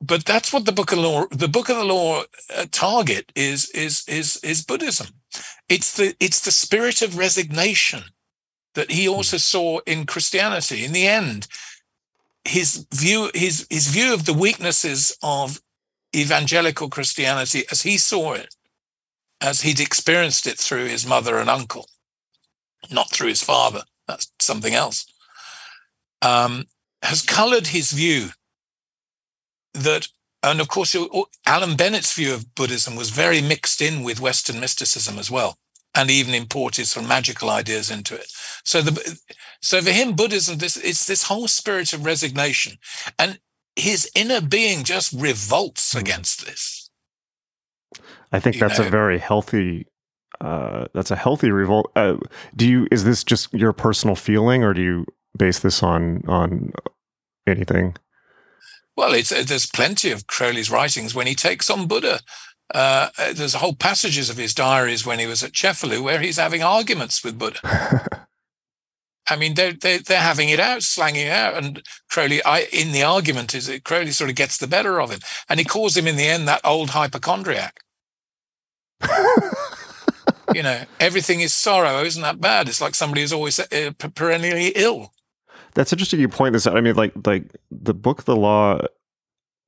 but that's what the book of the law the book of the law uh, target is is is is buddhism it's the it's the spirit of resignation that he also saw in christianity in the end. His view his his view of the weaknesses of evangelical christianity as he saw it as he'd experienced it through his mother and uncle not through his father. That's something else. Um, has colored his view that and of course allan bennett's view of buddhism was very mixed in with western mysticism as well and even imported some magical ideas into it so the so for him buddhism this it's this whole spirit of resignation and his inner being just revolts Mm. against this I think You that's know? a very healthy. Uh, that's a healthy revolt. Uh, do you? Is this just your personal feeling, or do you base this on on anything? well it's there's plenty of crowley's writings when he takes on buddha uh, there's whole passages of his diaries when he was at Cefalù where he's having arguments with Buddha. I mean, they're, they're, they're having it out, slanging it out. And Crowley, I, in the argument, is that Crowley sort of gets the better of him. And he calls him in the end that old hypochondriac. You know, everything is sorrow. Isn't that bad? It's like somebody who's always uh, perennially ill. That's interesting. You point this out. I mean, like like the book of the law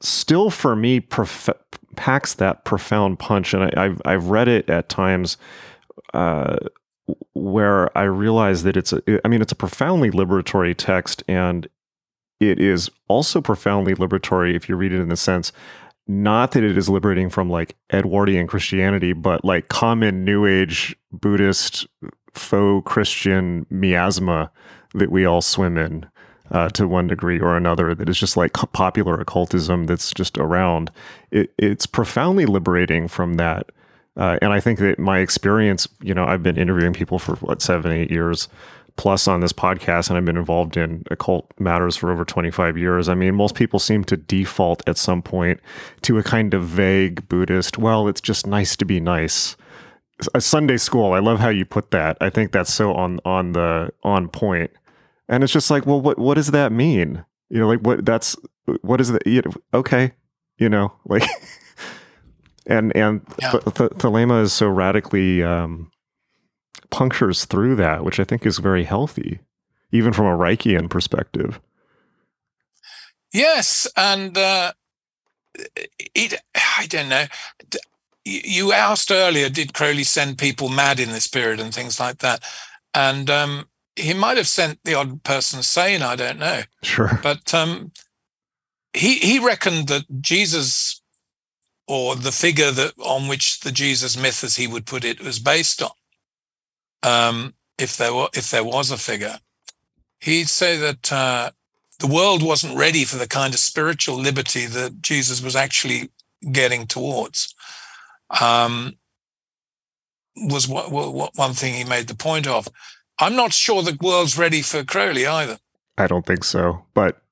still for me prof- packs that profound punch, and I, I've I've read it at times uh, where I realize that it's a. I mean, it's a profoundly liberatory text, and it is also profoundly liberatory if you read it in the sense not that it is liberating from like Edwardian Christianity, but like common New Age Buddhist faux Christian miasma that we all swim in uh, to one degree or another. That is just like popular occultism that's just around. It, it's profoundly liberating from that. Uh, and I think that my experience, you know, I've been interviewing people for what seven, eight years plus on this podcast, and I've been involved in occult matters for over 25 years. I mean, most people seem to default at some point to a kind of vague Buddhist, well, it's just nice to be nice. A Sunday school. I love how you put that. I think that's so on on the on point. And it's just like, well, what what does that mean? You know, like what that's what is that? You know, okay, you know, like, and and Yeah. Th- Th- Thelema is so radically um, punctures through that, which I think is very healthy, even from a Reichian perspective. Yes, and uh, it. I don't know. You asked earlier, did Crowley send people mad in this period and things like that? And um, he might have sent the odd person sane. I don't know, Sure. but um, he he reckoned that Jesus, or the figure that on which the Jesus myth, as he would put it, was based on, um, if there were if there was a figure, he'd say that. Uh, the world wasn't ready for the kind of spiritual liberty that Jesus was actually getting towards. um, was what, what, what one thing he made the point of. I'm not sure the world's ready for Crowley either. I don't think so. But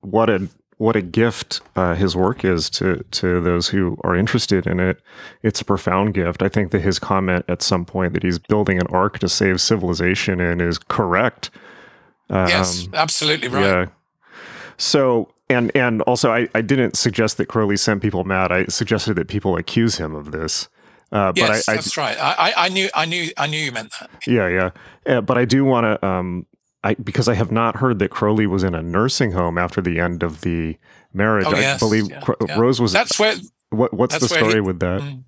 what a what a gift uh, his work is to to those who are interested in it. It's a profound gift. I think that his comment at some point that he's building an ark to save civilization in is correct. Um, yes, absolutely right. Yeah. So and and also I, I didn't suggest that Crowley sent people mad. I suggested that people accuse him of this. Uh, yes, but I, that's I, right. I, I knew, I knew, I knew you meant that. Yeah, yeah. Uh, but I do want to um, I because I have not heard that Crowley was in a nursing home after the end of the marriage. Oh, I yes, believe yeah, yeah. Rose was. That's where. What, what's the story he, with that? Mm,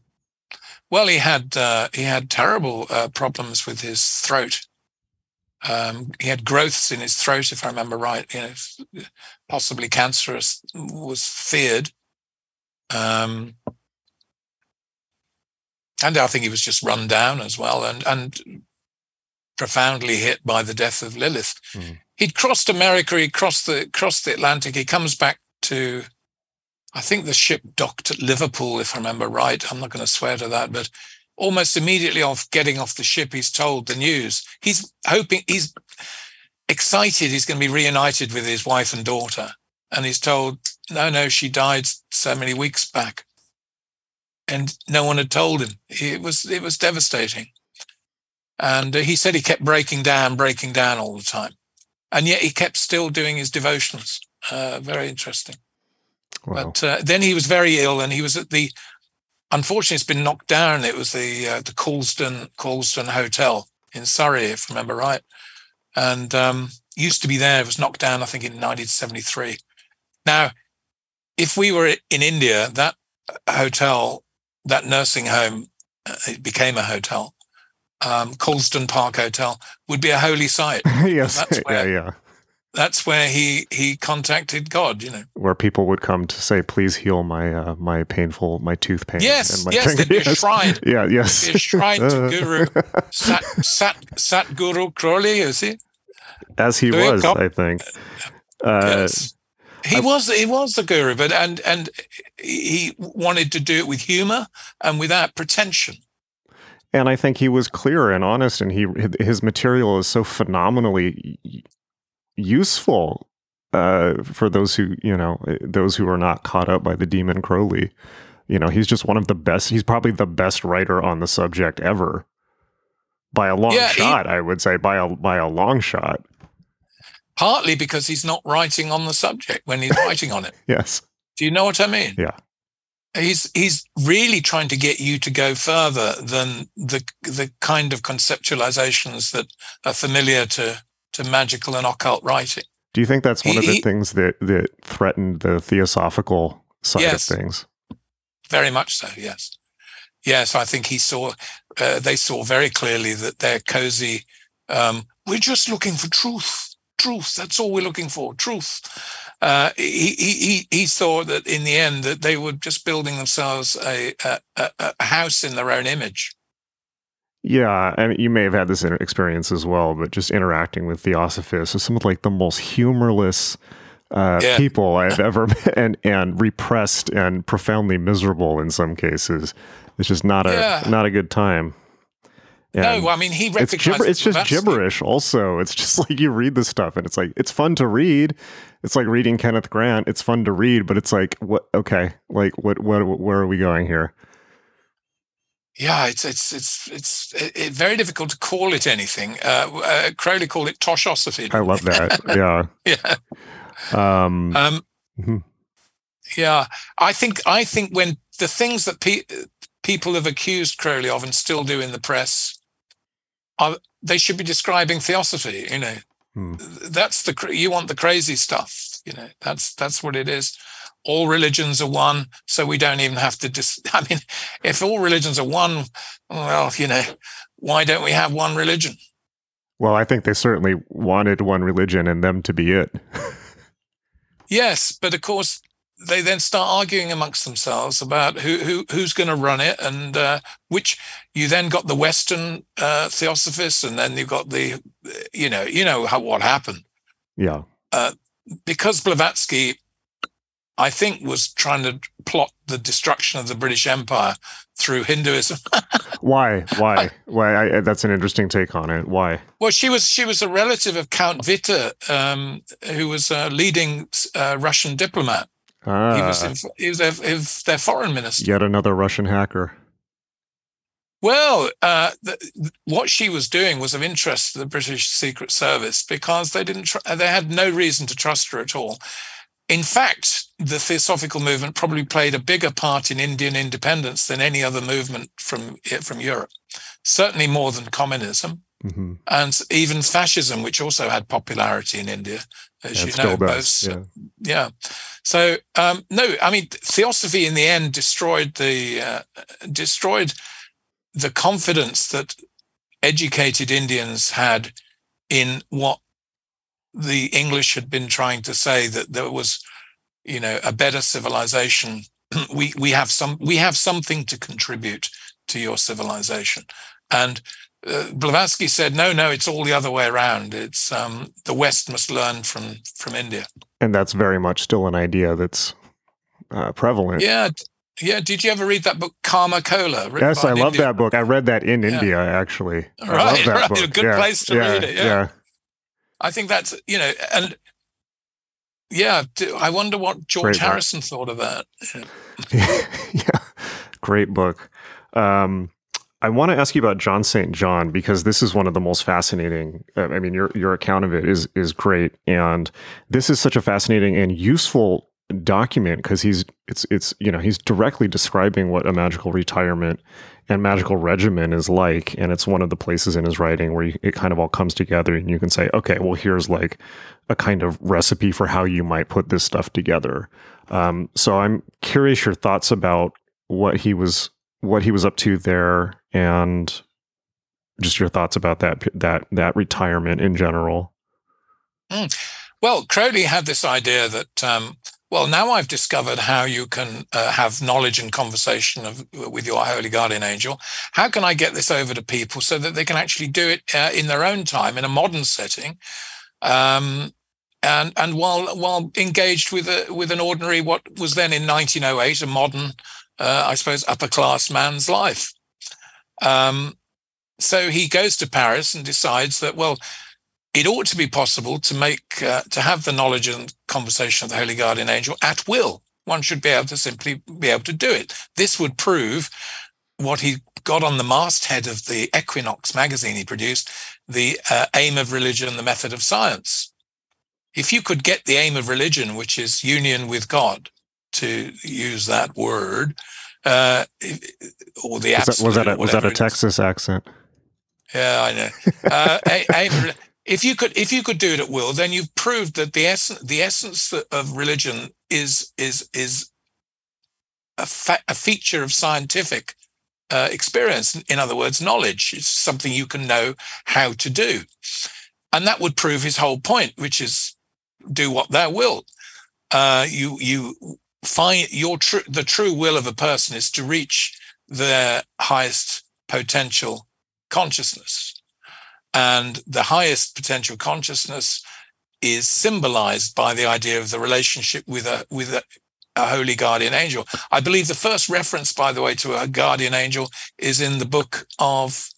well, he had uh, he had terrible uh, problems with his throat. Um, he had growths in his throat, if I remember right. You know, possibly cancerous was feared. Um, and I think he was just run down as well. And and profoundly hit by the death of Lilith. Mm. He'd crossed America, he crossed the crossed the Atlantic. He comes back to, I think the ship docked at Liverpool, if I remember right. I'm not going to swear to that, but almost immediately off getting off the ship, he's told the news. He's hoping he's excited he's going to be reunited with his wife and daughter, and he's told, no, no, she died so many weeks back, and no one had told him. It was it was devastating. And uh, he said he kept breaking down, breaking down all the time. And yet he kept still doing his devotionals. Uh, very interesting. Wow. But uh, then he was very ill and he was at the, unfortunately, it's been knocked down. It was the uh, the Colston, Colston Hotel in Surrey, if I remember right. And um, used to be there. It was knocked down, I think, in 1973. Now, if we were in India, that hotel, that nursing home, uh, it became a hotel um, Colston Park Hotel would be a holy site. yes, that's where, yeah, yeah. That's where he he contacted God. You know, where people would come to say, "Please heal my uh, my painful my tooth pain." Yes, my yes, there'd be a shrine. yeah, yes, be a shrine to Guru Sat Sat Sat Guru Crowley. You see, as he was, I think. Uh, yes. He I, was he was the guru, but and and he wanted to do it with humor and without pretension and I think he was clear and honest, and he his material is so phenomenally useful uh, for those who you know those who are not caught up by the demon Crowley. You know, he's just one of the best. He's probably the best writer on the subject ever, by a long yeah, shot. He, I would say by a by a long shot. Partly because he's not writing on the subject when he's writing on it. yes. Do you know what I mean? Yeah he's he's really trying to get you to go further than the the kind of conceptualizations that are familiar to to magical and occult writing. Do you think that's one he, of the he, things that that threatened the theosophical side yes, of things? Very much so. Yes, yes. I think he saw uh, they saw very clearly that they're cozy. Um, we're just looking for truth. Truth. That's all we're looking for. Truth uh, he, he, he saw that in the end that they were just building themselves a, a, a house in their own image. Yeah, I mean, you may have had this experience as well, but just interacting with Theosophists is some of like the most humorless uh, yeah. people I've ever met, and and repressed and profoundly miserable in some cases. It's just not a yeah. not a good time. And no, I mean he it's, gibber- it's just gibberish. Also, it's just like you read the stuff, and it's like it's fun to read. It's like reading Kenneth Grant. It's fun to read, but it's like what? Okay, like what? What? Where are we going here? Yeah, it's it's it's it's it, very difficult to call it anything. Uh, uh, Crowley called it toshosophy. I love that. yeah. yeah. Um, um mm-hmm. Yeah, I think I think when the things that pe- people have accused Crowley of and still do in the press are they should be describing theosophy. You know, hmm. that's the you want the crazy stuff. You know, that's that's what it is. All religions are one, so we don't even have to. Dis- I mean, if all religions are one, well, you know, why don't we have one religion? Well, I think they certainly wanted one religion and them to be it. yes, but of course, they then start arguing amongst themselves about who, who who's going to run it and uh, which you then got the Western uh, theosophists and then you got the you know you know how what happened. Yeah. Uh, because Blavatsky I think, was trying to plot the destruction of the British Empire through Hinduism. Why? Why? Why? I, that's an interesting take on it. Why? Well, she was she was a relative of Count Witte, um, who was a leading uh, Russian diplomat. Ah, He was in, he was their, he their foreign minister. yet another Russian hacker. Well, uh, the, what she was doing was of interest to the British Secret Service because they didn't tr- they had no reason to trust her at all. In fact, the Theosophical movement probably played a bigger part in Indian independence than any other movement from from Europe. Certainly more than communism hmm and even fascism, which also had popularity in India, as And you know. does. both- Yeah. yeah. So um, no, I mean theosophy in the end destroyed the uh, destroyed the confidence that educated Indians had in what the English had been trying to say that there was, you know, a better civilization. we we have some we have something to contribute to your civilization, and uh, Blavatsky said, no, no, it's all the other way around. It's um, the West must learn from from India. And that's very much still an idea that's uh, prevalent. Yeah, yeah. Did you ever read that book, Karma Cola? Yes, I love that book. I read that in Yeah. India, actually. I Right, love that right. book. A good Yeah, place to yeah, read it, yeah. I think that's you know, and yeah, I wonder what George Great book. Harrison thought of that. yeah. yeah. Great book. Um, I want to ask you about John St. John because this is one of the most fascinating. Uh, I mean, your your account of it is is great, and this is such a fascinating and useful document because he's it's it's you know he's directly describing what a magical retirement and magical regimen is like, and it's one of the places in his writing where you, it kind of all comes together, and you can say, okay, well, here's like a kind of recipe for how you might put this stuff together. Um, so I'm curious your thoughts about what he was what he was up to there and just your thoughts about that that that retirement in general. Well, Crowley had this idea that, um, well, now I've discovered how you can uh, have knowledge and conversation of, with your holy guardian angel. How can I get this over to people so that they can actually do it uh, in their own time in a modern setting, um, and and while while engaged with a with an ordinary what was then in 1908 a modern, uh, I suppose, upper class man's life. Um, so he goes to Paris and decides that well it ought to be possible to make uh, to have the knowledge and conversation of the holy guardian angel at will. One should be able to simply be able to do it. This would prove what he got on the masthead of the equinox magazine he produced the uh, aim of religion the method of science. If you could get the aim of religion which is union with god to use that word uh, or the Was that, was that a, was that a. Texas accent? Yeah, I know. Uh, a- if you could, if you could do it at will, then you've proved that the essence, the essence of religion is is is a, fa- a feature of scientific uh, experience. In other words, knowledge. It's something you can know how to do, and that would prove his whole point, which is do what thou wilt. Uh, you you find your true the true will of a person is to reach their highest potential consciousness. And the highest potential consciousness is symbolized by the idea of the relationship with a with a, a holy guardian angel. I believe the first reference, by the way, to a guardian angel is in the book of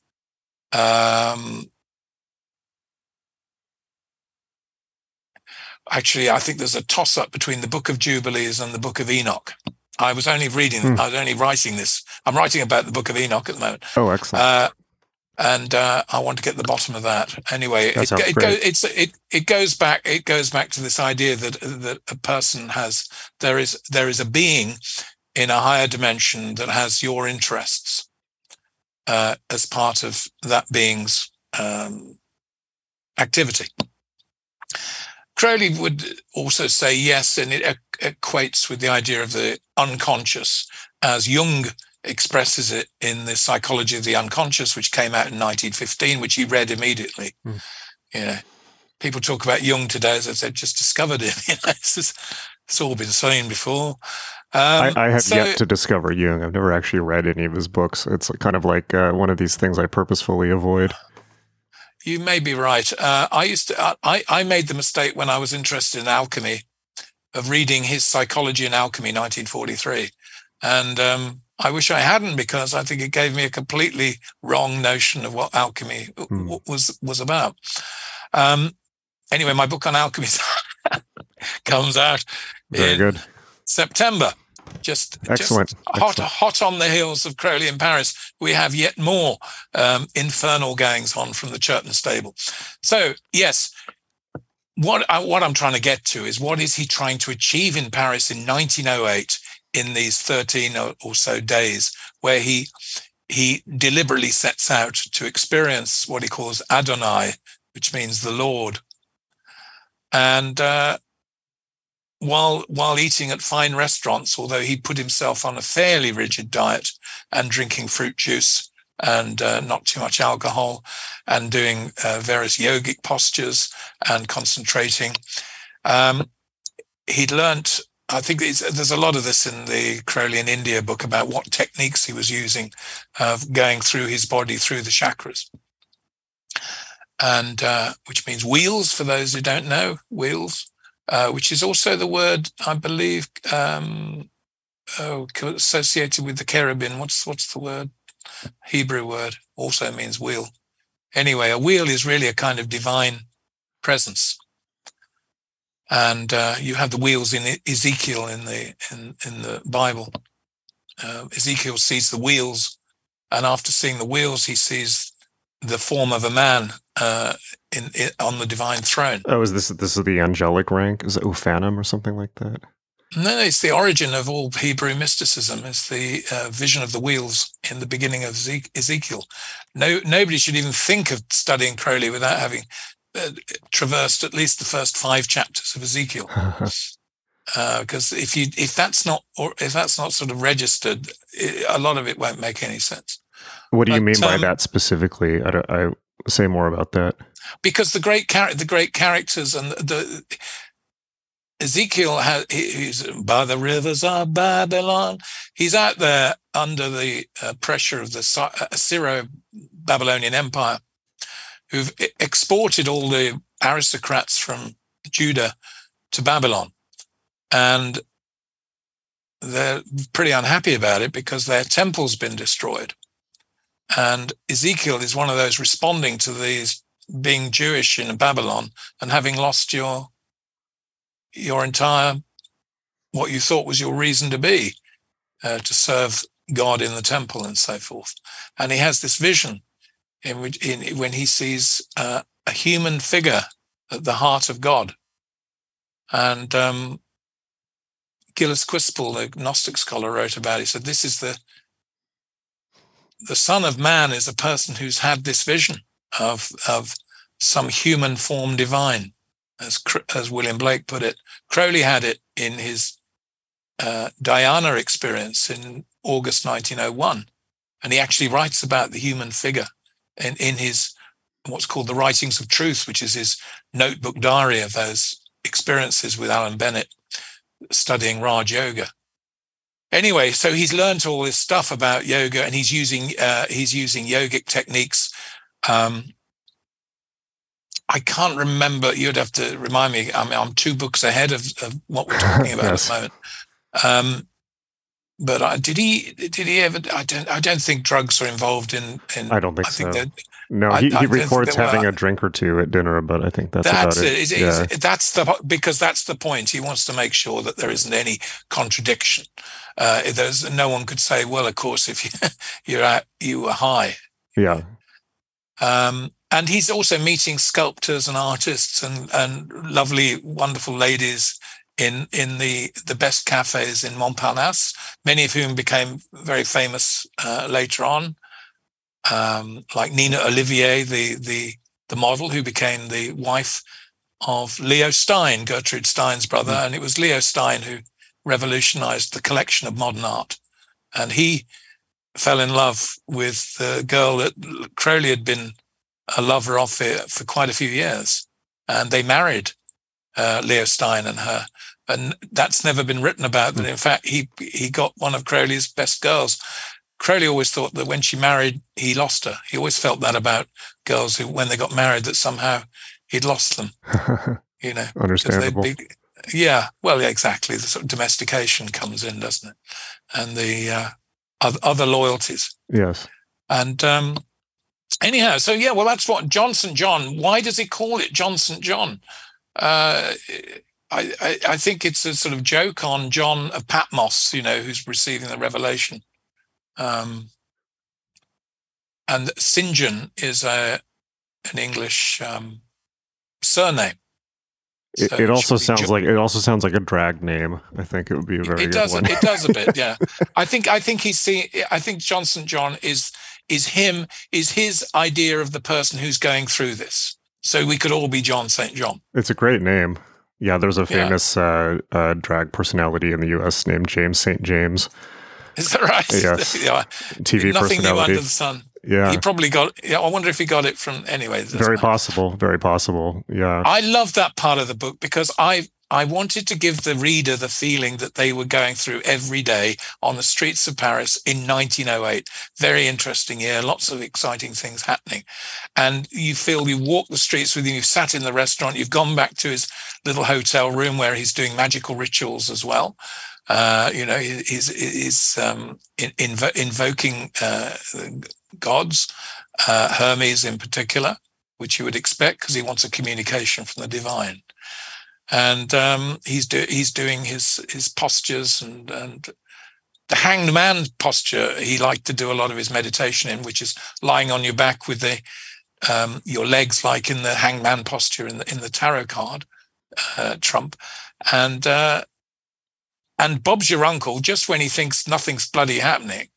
um, actually, I think there's a toss up between the book of Jubilees and the book of Enoch. I was only reading, Hmm. I was only writing this. I'm writing about the book of Enoch at the moment. Oh, excellent. Uh, and uh, I want to get the bottom of that. Anyway, That it, it, go, it's it it goes back it goes back to this idea that that a person has there is there is a being in a higher dimension that has your interests uh, as part of that being's um, activity. Crowley would also say yes, and it equates with the idea of the unconscious as Jung expresses it in the psychology of the unconscious, which came out in 1915, which he read immediately. Hmm. You know, people talk about Jung today as if they've just discovered him. You know, it's, just- it's all been seen before. Um, I, I have so- yet to discover Jung. I've never actually read any of his books. It's kind of like uh, one of these things I purposefully avoid. You may be right. Uh, I used to. I I made the mistake when I was interested in alchemy of reading his Psychology and Alchemy, 1943, and um, I wish I hadn't because I think it gave me a completely wrong notion of what alchemy hmm. was was about. Um, anyway, my book on alchemy comes out Very in good. September. Just excellent, just hot, excellent. hot on the heels of Crowley in Paris. We have yet more um, infernal goings on from the Churton stable. So yes, what I, what I'm trying to get to is what is he trying to achieve in Paris in 1908 in these 13 or, or so days, where he he deliberately sets out to experience what he calls Adonai, which means the Lord. And uh, while while eating at fine restaurants, although he put himself on a fairly rigid diet and drinking fruit juice and uh, not too much alcohol, and doing uh, various yogic postures and concentrating, um, he'd learnt. I think there's a lot of this in the Crowley in India book about what techniques he was using of going through his body through the chakras and uh, which means wheels for those who don't know wheels uh, which is also the word I believe um, oh, associated with the cherubim. What's what's the word? Hebrew word also means wheel. Anyway, a wheel is really a kind of divine presence, and uh, you have the wheels in Ezekiel in the in in the Bible. Uh, Ezekiel sees the wheels, and after seeing the wheels, he sees the form of a man uh, in, in, on the divine throne. Oh, is this this is the angelic rank? Is it Ophanim or something like that? No, it's the origin of all Hebrew mysticism. It's the uh, vision of the wheels in the beginning of Ezekiel. No, nobody should even think of studying Crowley without having uh, traversed at least the first five chapters of Ezekiel. Because uh, if you if that's not or if that's not sort of registered, it, a lot of it won't make any sense. What do you but, mean by um, that specifically? I, I, say more about that. Because the great char- the great characters and the, the Ezekiel has he's by the rivers of Babylon. He's out there under the uh, pressure of the uh, Assyro-Babylonian Empire, who've exported all the aristocrats from Judah to Babylon, and they're pretty unhappy about it because their temple's been destroyed. And Ezekiel is one of those responding to these being Jewish in Babylon and having lost your your entire what you thought was your reason to be uh, to serve God in the temple and so forth. And he has this vision in which in, when he sees uh, a human figure at the heart of God. And um, Gillis Quispel, the Gnostic scholar, wrote about. It. He said, "This is the the Son of Man is a person who's had this vision of of some human form divine, as as William Blake put it. Crowley had it in his uh, Dhyana experience in August 1901, and he actually writes about the human figure in in his what's called the Writings of Truth, which is his notebook diary of those experiences with Allan Bennett studying Raj Yoga anyway, so he's learned all this stuff about yoga, and he's using uh, he's using yogic techniques. Um, I can't remember. You'd have to remind me. I mean, I'm two books ahead of, of what we're talking about yes. at the moment. Um, but uh, did he? Did he ever? I don't. I don't think drugs are involved in. in I don't think I so. Think no, he, he records having a drink or two at dinner, but I think that's, that's about it. it. yeah. That's the because that's the point. He wants to make sure that there isn't any contradiction. Uh, there's no one could say, well, of course, if you you're at, you were high. Yeah. Um, and he's also meeting sculptors and artists and and lovely, wonderful ladies in in the the best cafes in Montparnasse, many of whom became very famous uh, later on um, like Nina Olivier, the the the model who became the wife of Leo Stein, Gertrude Stein's brother, mm. and it was Leo Stein who revolutionized the collection of modern art. And he fell in love with the girl that Crowley had been a lover of for, for quite a few years. And they married uh, Leo Stein and her. And that's never been written about. Mm. in fact, he he got one of Crowley's best girls. Crowley always thought that when she married, he lost her. He always felt that about girls who, when they got married, that somehow he'd lost them. You know, understandable. Be, yeah, well, exactly. The sort of domestication comes in, doesn't it? And the uh, other loyalties. Yes. And um, anyhow, so yeah, well, that's what John St. John. Why does he call it John St. John? Uh, I, I, I think it's a sort of joke on John of Patmos, you know, who's receiving the revelation. Um, and St. John is a an English um, surname. It, it also sounds like it also sounds like a drag name. I think it would be a very it does one. it does a bit, yeah. I think I think he's see I think John St. John is is him is his idea of the person who's going through this. So we could all be John St. John. It's a great name. Yeah, there's a famous yeah. uh, uh, drag personality in the U.S. named James St. James. Is that right? Yes. yeah. TV Nothing personality. new under the sun. Yeah. He probably got yeah, I wonder if he got it from anyway. Very possible. Very possible. Yeah. I love that part of the book because I I wanted to give the reader the feeling that they were going through every day on the streets of Paris in 1908. Very interesting year, lots of exciting things happening. And you feel you walk the streets with him, you've sat in the restaurant, you've gone back to his little hotel room where he's doing magical rituals as well. Uh, you know, he's, he's um, in, invo- invoking uh, gods, uh, Hermes in particular, which you would expect because he wants a communication from the divine and um, he's do, he's doing his his postures and and the hanged man posture he liked to do a lot of his meditation in, which is lying on your back with the um, your legs like in the hanged man posture in the in the tarot card uh, trump, and uh, and Bob's your uncle just when he thinks nothing's bloody happening.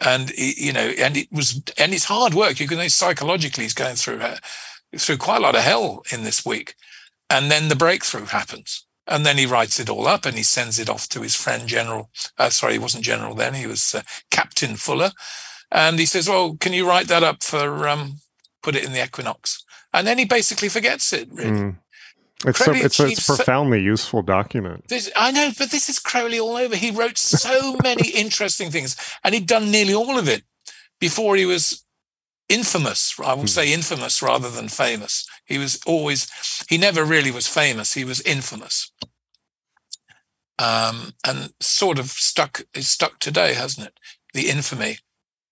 And you know, and it was, and it's hard work. You can know psychologically, he's going through uh, through quite a lot of hell in this week and then the breakthrough happens. And then he writes it all up and he sends it off to his friend, General. Uh, sorry, he wasn't General then, he was uh, Captain Fuller. And he says, Well, can you write that up for, um, put it in the Equinox? And then he basically forgets it, really. Mm. It's, so, it's, a, it's a profoundly so, useful document. This, I know, but this is Crowley all over. He wrote so many interesting things, and he'd done nearly all of it before he was infamous. I will hmm. say infamous rather than famous. He was always, he never really was famous. He was infamous. Um, and sort of stuck, is stuck today, hasn't it? The infamy.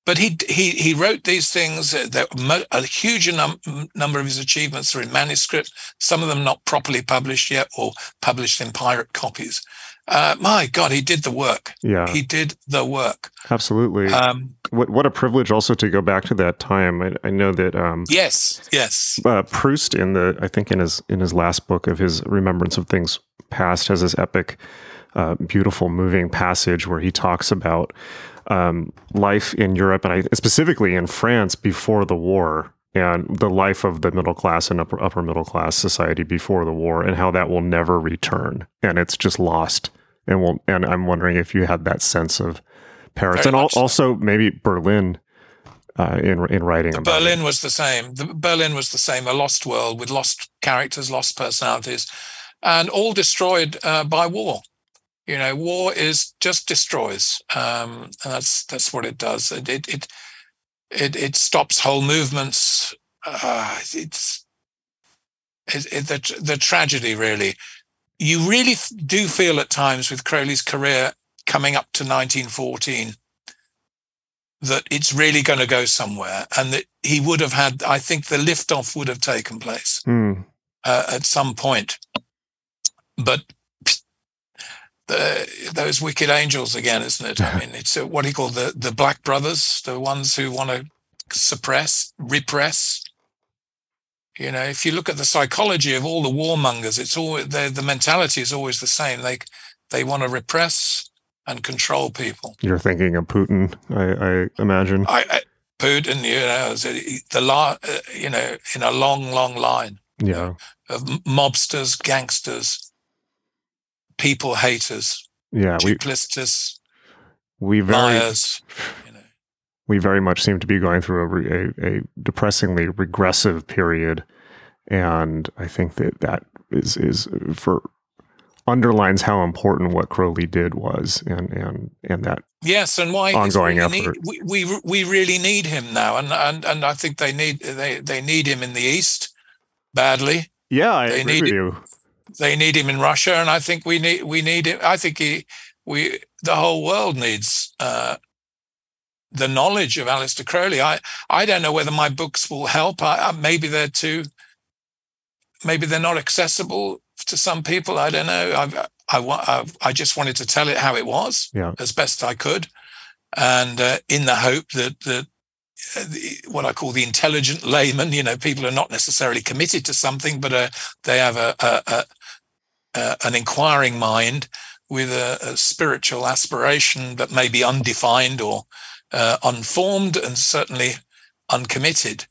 But he he he wrote these things. That a huge num- number of his achievements are in manuscript. Some of them not properly published yet, or published in pirate copies. Uh, my God, he did the work. Yeah, he did the work. Absolutely. Um, what what a privilege also to go back to that time. I, I know that. Um, yes, yes. Uh, Proust in the I think in his in his last book of his Remembrance of Things Past has this epic, uh, beautiful, moving passage where he talks about um, life in Europe and I, specifically in France before the war and the life of the middle class and upper upper middle class society before the war and how that will never return and it's just lost and will and I'm wondering if you had that sense of Paris Very and al- also maybe Berlin uh, in in writing about Berlin it. was the same. The, Berlin was the same, a lost world with lost characters, lost personalities, and all destroyed uh, by war. You know, war is just destroys, um, and that's that's what it does. It it it it, it stops whole movements. Uh, it's it, it, the the tragedy really you really do feel at times with Crowley's career coming up to 1914 that it's really going to go somewhere and that he would have had, I think the liftoff would have taken place mm. uh, at some point. But the, those wicked angels again, isn't it? I mean, it's what he called the, the Black Brothers, the ones who want to suppress, repress, you know, if you look at the psychology of all the warmongers, it's all the mentality is always the same. They they want to repress and control people. You're thinking of Putin, I, I imagine. I, I, Putin, you know, the la, uh, you know, in a long, long line. Yeah. of mobsters, gangsters, people haters. Yeah, duplicitous. We, we very, liars. You know. We very much seem to be going through a, a, a depressingly regressive period and I think that that is is uh, for underlines how important what Crowley did was, and and and that yes, and why ongoing we effort. Need, we, we we really need him now, and and and I think they need they they need him in the East badly. Yeah, I they agree with you. They need him in Russia, and I think we need we need him. I think he we the whole world needs uh, the knowledge of Aleister Crowley. I I don't know whether my books will help. I, maybe they're too. Maybe they're not accessible to some people. I don't know. I I I just wanted to tell it how it was yeah. as best I could, and uh, in the hope that that uh, what I call the intelligent layman, you know, people are not necessarily committed to something, but uh, they have a, a, a, a, an inquiring mind with a, spiritual aspiration that may be undefined or uh, unformed and certainly uncommitted.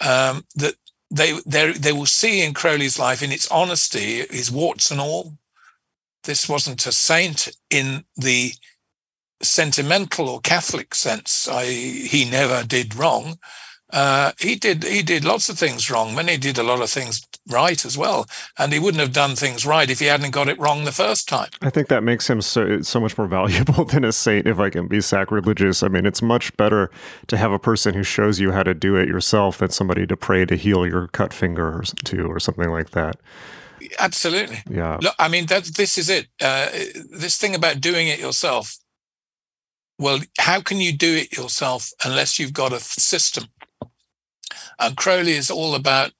Um, that they they they will see in Crowley's life, in its honesty, his warts and all. This wasn't a saint in the sentimental or Catholic sense. I, he never did wrong. Uh, he did he did lots of things wrong. Many did a lot of things right as well, and he wouldn't have done things right if he hadn't got it wrong the first time. I think that makes him so so much more valuable than a saint. If I can be sacrilegious, I mean, it's much better to have a person who shows you how to do it yourself than somebody to pray to heal your cut finger or to or something like that. Absolutely. Yeah. Look, I mean, that this is it. Uh, this thing about doing it yourself well, how can you do it yourself unless you've got a system? And Crowley is all about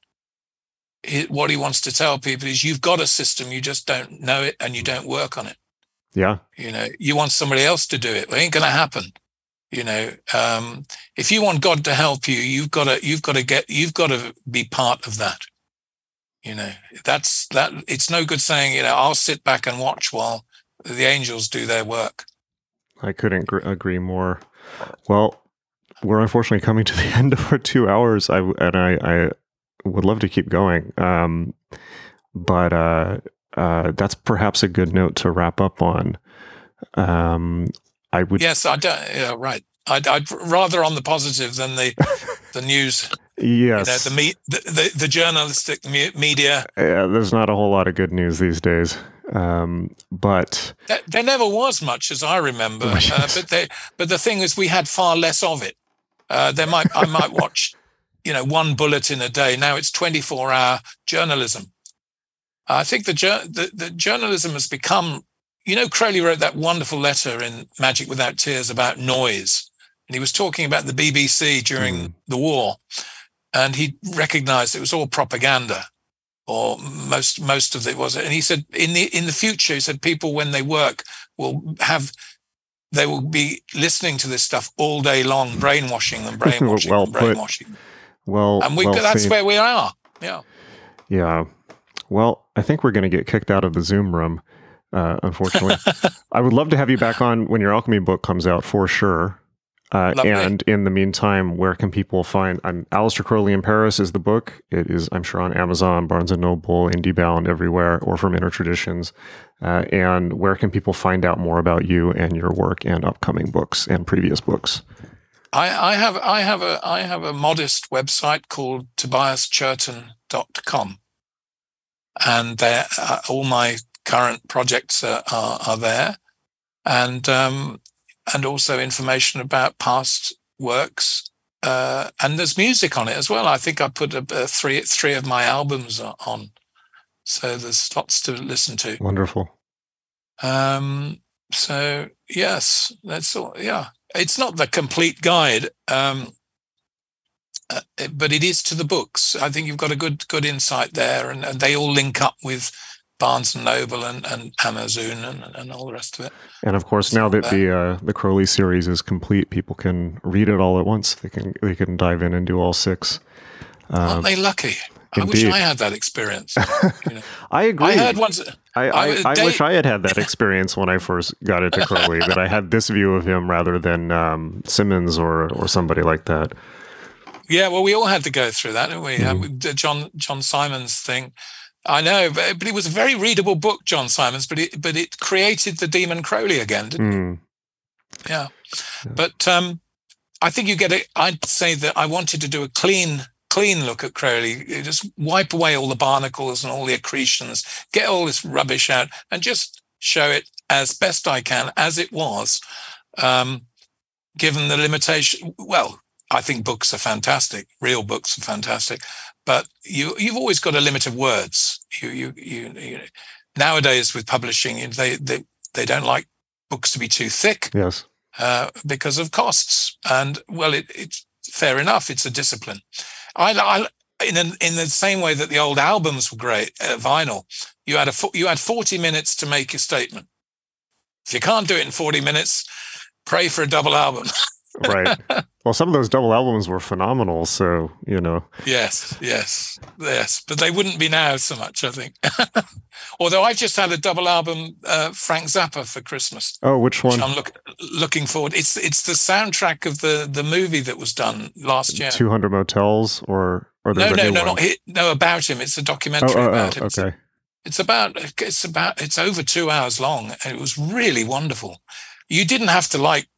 what he wants to tell people is you've got a system, you just don't know it and you don't work on it. Yeah. You know, you want somebody else to do it. Well, it ain't going to happen. You know, um, if you want God to help you, you've got to, you've got to get, you've got to be part of that. You know, that's that. It's no good saying, you know, I'll sit back and watch while the angels do their work. I couldn't gr- agree more. Well, we're unfortunately coming to the end of our two hours. I and I, I would love to keep going, um, but uh, uh, that's perhaps a good note to wrap up on. Um, I would. Yes, I don't. Yeah, right. I'd, I'd rather on the positive than the the news. Yes, you know, the, me, the, the, the journalistic media. Yeah, there's not a whole lot of good news these days. Um, but there, there, never was much, as I remember. Uh, but they, but the thing is, we had far less of it. Uh, there might I might watch, you know, one bulletin a day. Now it's 24 hour journalism. I think the, the the journalism has become. You know, Crowley wrote that wonderful letter in Magic Without Tears about noise, and he was talking about the BBC during mm. the war, and he recognised it was all propaganda or most most of it was and he said in the in the future he said people when they work will have they will be listening to this stuff all day long brainwashing them brainwashing well them, brainwashing put. well and we well that's seen. where we are yeah yeah well i think we're going to get kicked out of the zoom room uh, unfortunately i would love to have you back on when your alchemy book comes out for sure uh, and in the meantime, where can people find? I'm Aleister Crowley in Paris is the book. It is, I'm sure, on Amazon, Barnes and Noble, IndieBound, everywhere, or from Inner Traditions. Uh, and where can people find out more about you and your work and upcoming books and previous books? I, I have I have a I have a modest website called tobiaschurton.com. and there uh, all my current projects are, are, are there. And um, and also information about past works. Uh, and there's music on it as well. I think I put three three of my albums on, so there's lots to listen to. Wonderful. Um, so yes, that's all. Yeah, it's not the complete guide, um, uh, but it is to the books. I think you've got a good good insight there, and, and they all link up with Barnes and Noble and, and Amazon and, and all the rest of it. And of course, now that the uh, the Crowley series is complete, people can read it all at once. They can they can dive in and do all six. Aren't um, they lucky? Indeed. I wish I had that experience. You know? I agree. I heard once. I, I, I, I wish I had had that experience when I first got into Crowley. that I had this view of him rather than um, Symonds or or somebody like that. Yeah, well, we all had to go through that, didn't we? Mm-hmm. Uh, John John Symonds thing. I know, but, but it was a very readable book, John Symonds. But it but it created the Demon Crowley again, didn't mm. it? Yeah. yeah. But um, I think you get it. I'd say that I wanted to do a clean clean look at Crowley. Just wipe away all the barnacles and all the accretions, get all this rubbish out, and just show it as best I can as it was, um, given the limitation. Well, I think books are fantastic. Real books are fantastic, but you you've always got a limit of words. You, you, you, you nowadays with publishing, they, they, they don't like books to be too thick. Yes. Uh, because of costs. And well, it, it's fair enough. It's a discipline. I, I in an, in the same way that the old albums were great, uh, vinyl. You had a you had forty minutes to make your statement. If you can't do it in forty minutes, pray for a double album. right. Well, some of those double albums were phenomenal. So, you know. Yes, yes, yes. But they wouldn't be now so much, I think. Although I've just had a double album, uh, Frank Zappa for Christmas. Oh, which one? Which I'm look, looking forward. It's it's the soundtrack of the the movie that was done last year. Two Hundred Motels, or or no, no, no, not no about him. It's a documentary oh, oh, about oh, him. Okay. It's about it's about it's over two hours long, and it was really wonderful. You didn't have to like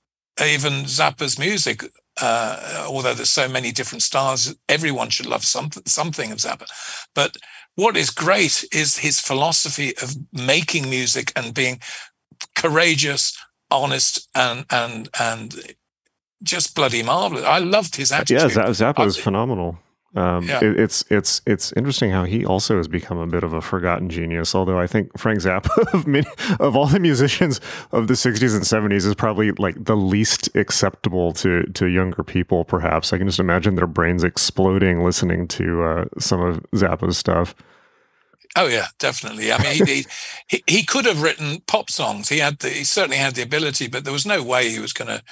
even Zappa's music, uh, although there's so many different styles, everyone should love something something of Zappa. But what is great is his philosophy of making music and being courageous, honest, and and and just bloody marvelous. I loved his attitude. Yeah, Zappa was phenomenal. Um, yeah. it, it's it's it's interesting how he also has become a bit of a forgotten genius. Although I think Frank Zappa of many, of all the musicians of the '60s and '70s is probably like the least acceptable to to younger people. Perhaps I can just imagine their brains exploding listening to uh, some of Zappa's stuff. Oh yeah, definitely. I mean, he, he, he could have written pop songs. He had the, he certainly had the ability, but there was no way he was going to,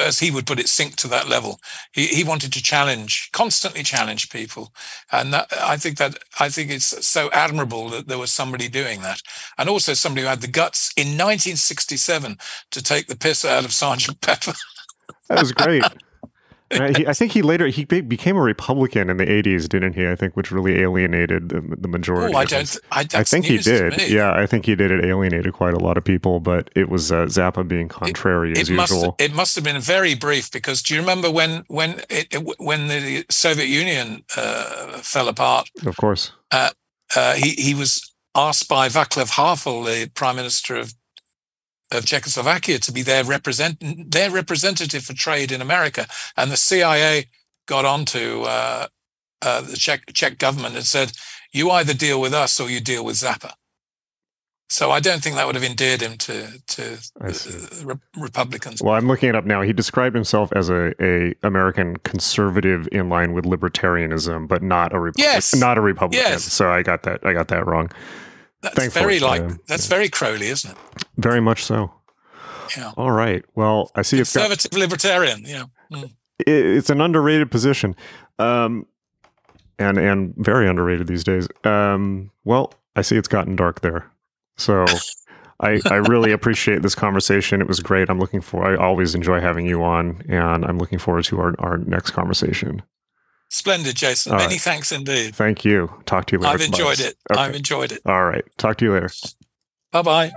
as he would put it, sink to that level. He he wanted to challenge, constantly challenge people, and that, I think that I think it's so admirable that there was somebody doing that, and also somebody who had the guts in 1967 to take the piss out of Sergeant Pepper. that was great. I, I, think he later he became a Republican in the '80s, didn't he? I think, which really alienated the, the majority. Oh, I don't. I, I, think he did. Yeah, I think he did. It alienated quite a lot of people, but it was uh, Zappa being contrary it, as it usual. Must, it must have been very brief because do you remember when when it, when the Soviet Union uh, fell apart? Of course. Uh, uh he he was asked by Václav Havel, the Prime Minister of of Czechoslovakia to be their represent their representative for trade in America, and the CIA got onto uh, uh, the Czech Czech government and said, "You either deal with us or you deal with Zappa." So I don't think that would have endeared him to to re- Republicans. Well, I'm looking it up now. He described himself as a, a American conservative in line with libertarianism, but not a Repu- yes. not a Republican. Yes. So I got that I got that wrong. That's Thankfully, very like uh, that's very Crowley, isn't it? Very much so. Yeah. All right. Well, I see it's conservative got, libertarian. Yeah. Mm. It, it's an underrated position, um, and and very underrated these days. Um, well, I see it's gotten dark there, so. I, I really appreciate this conversation. It was great. I'm looking for. I always enjoy having you on, and I'm looking forward to our, our next conversation. Splendid, Jason. All Many right. thanks indeed. Thank you. Talk to you later. I've enjoyed it. Okay. I've enjoyed it. All right. Talk to you later. Bye bye.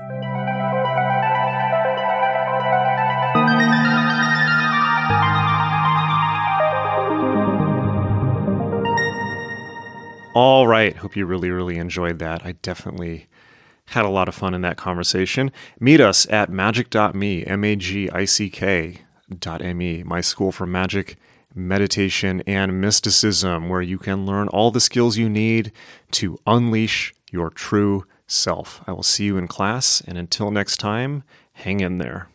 All right. Hope you really, really enjoyed that. I definitely had a lot of fun in that conversation. Meet us at magick.me, M A G I C K dot M E, my school for magic meditation, and mysticism, where you can learn all the skills you need to unleash your true self. I will see you in class, and until next time, hang in there.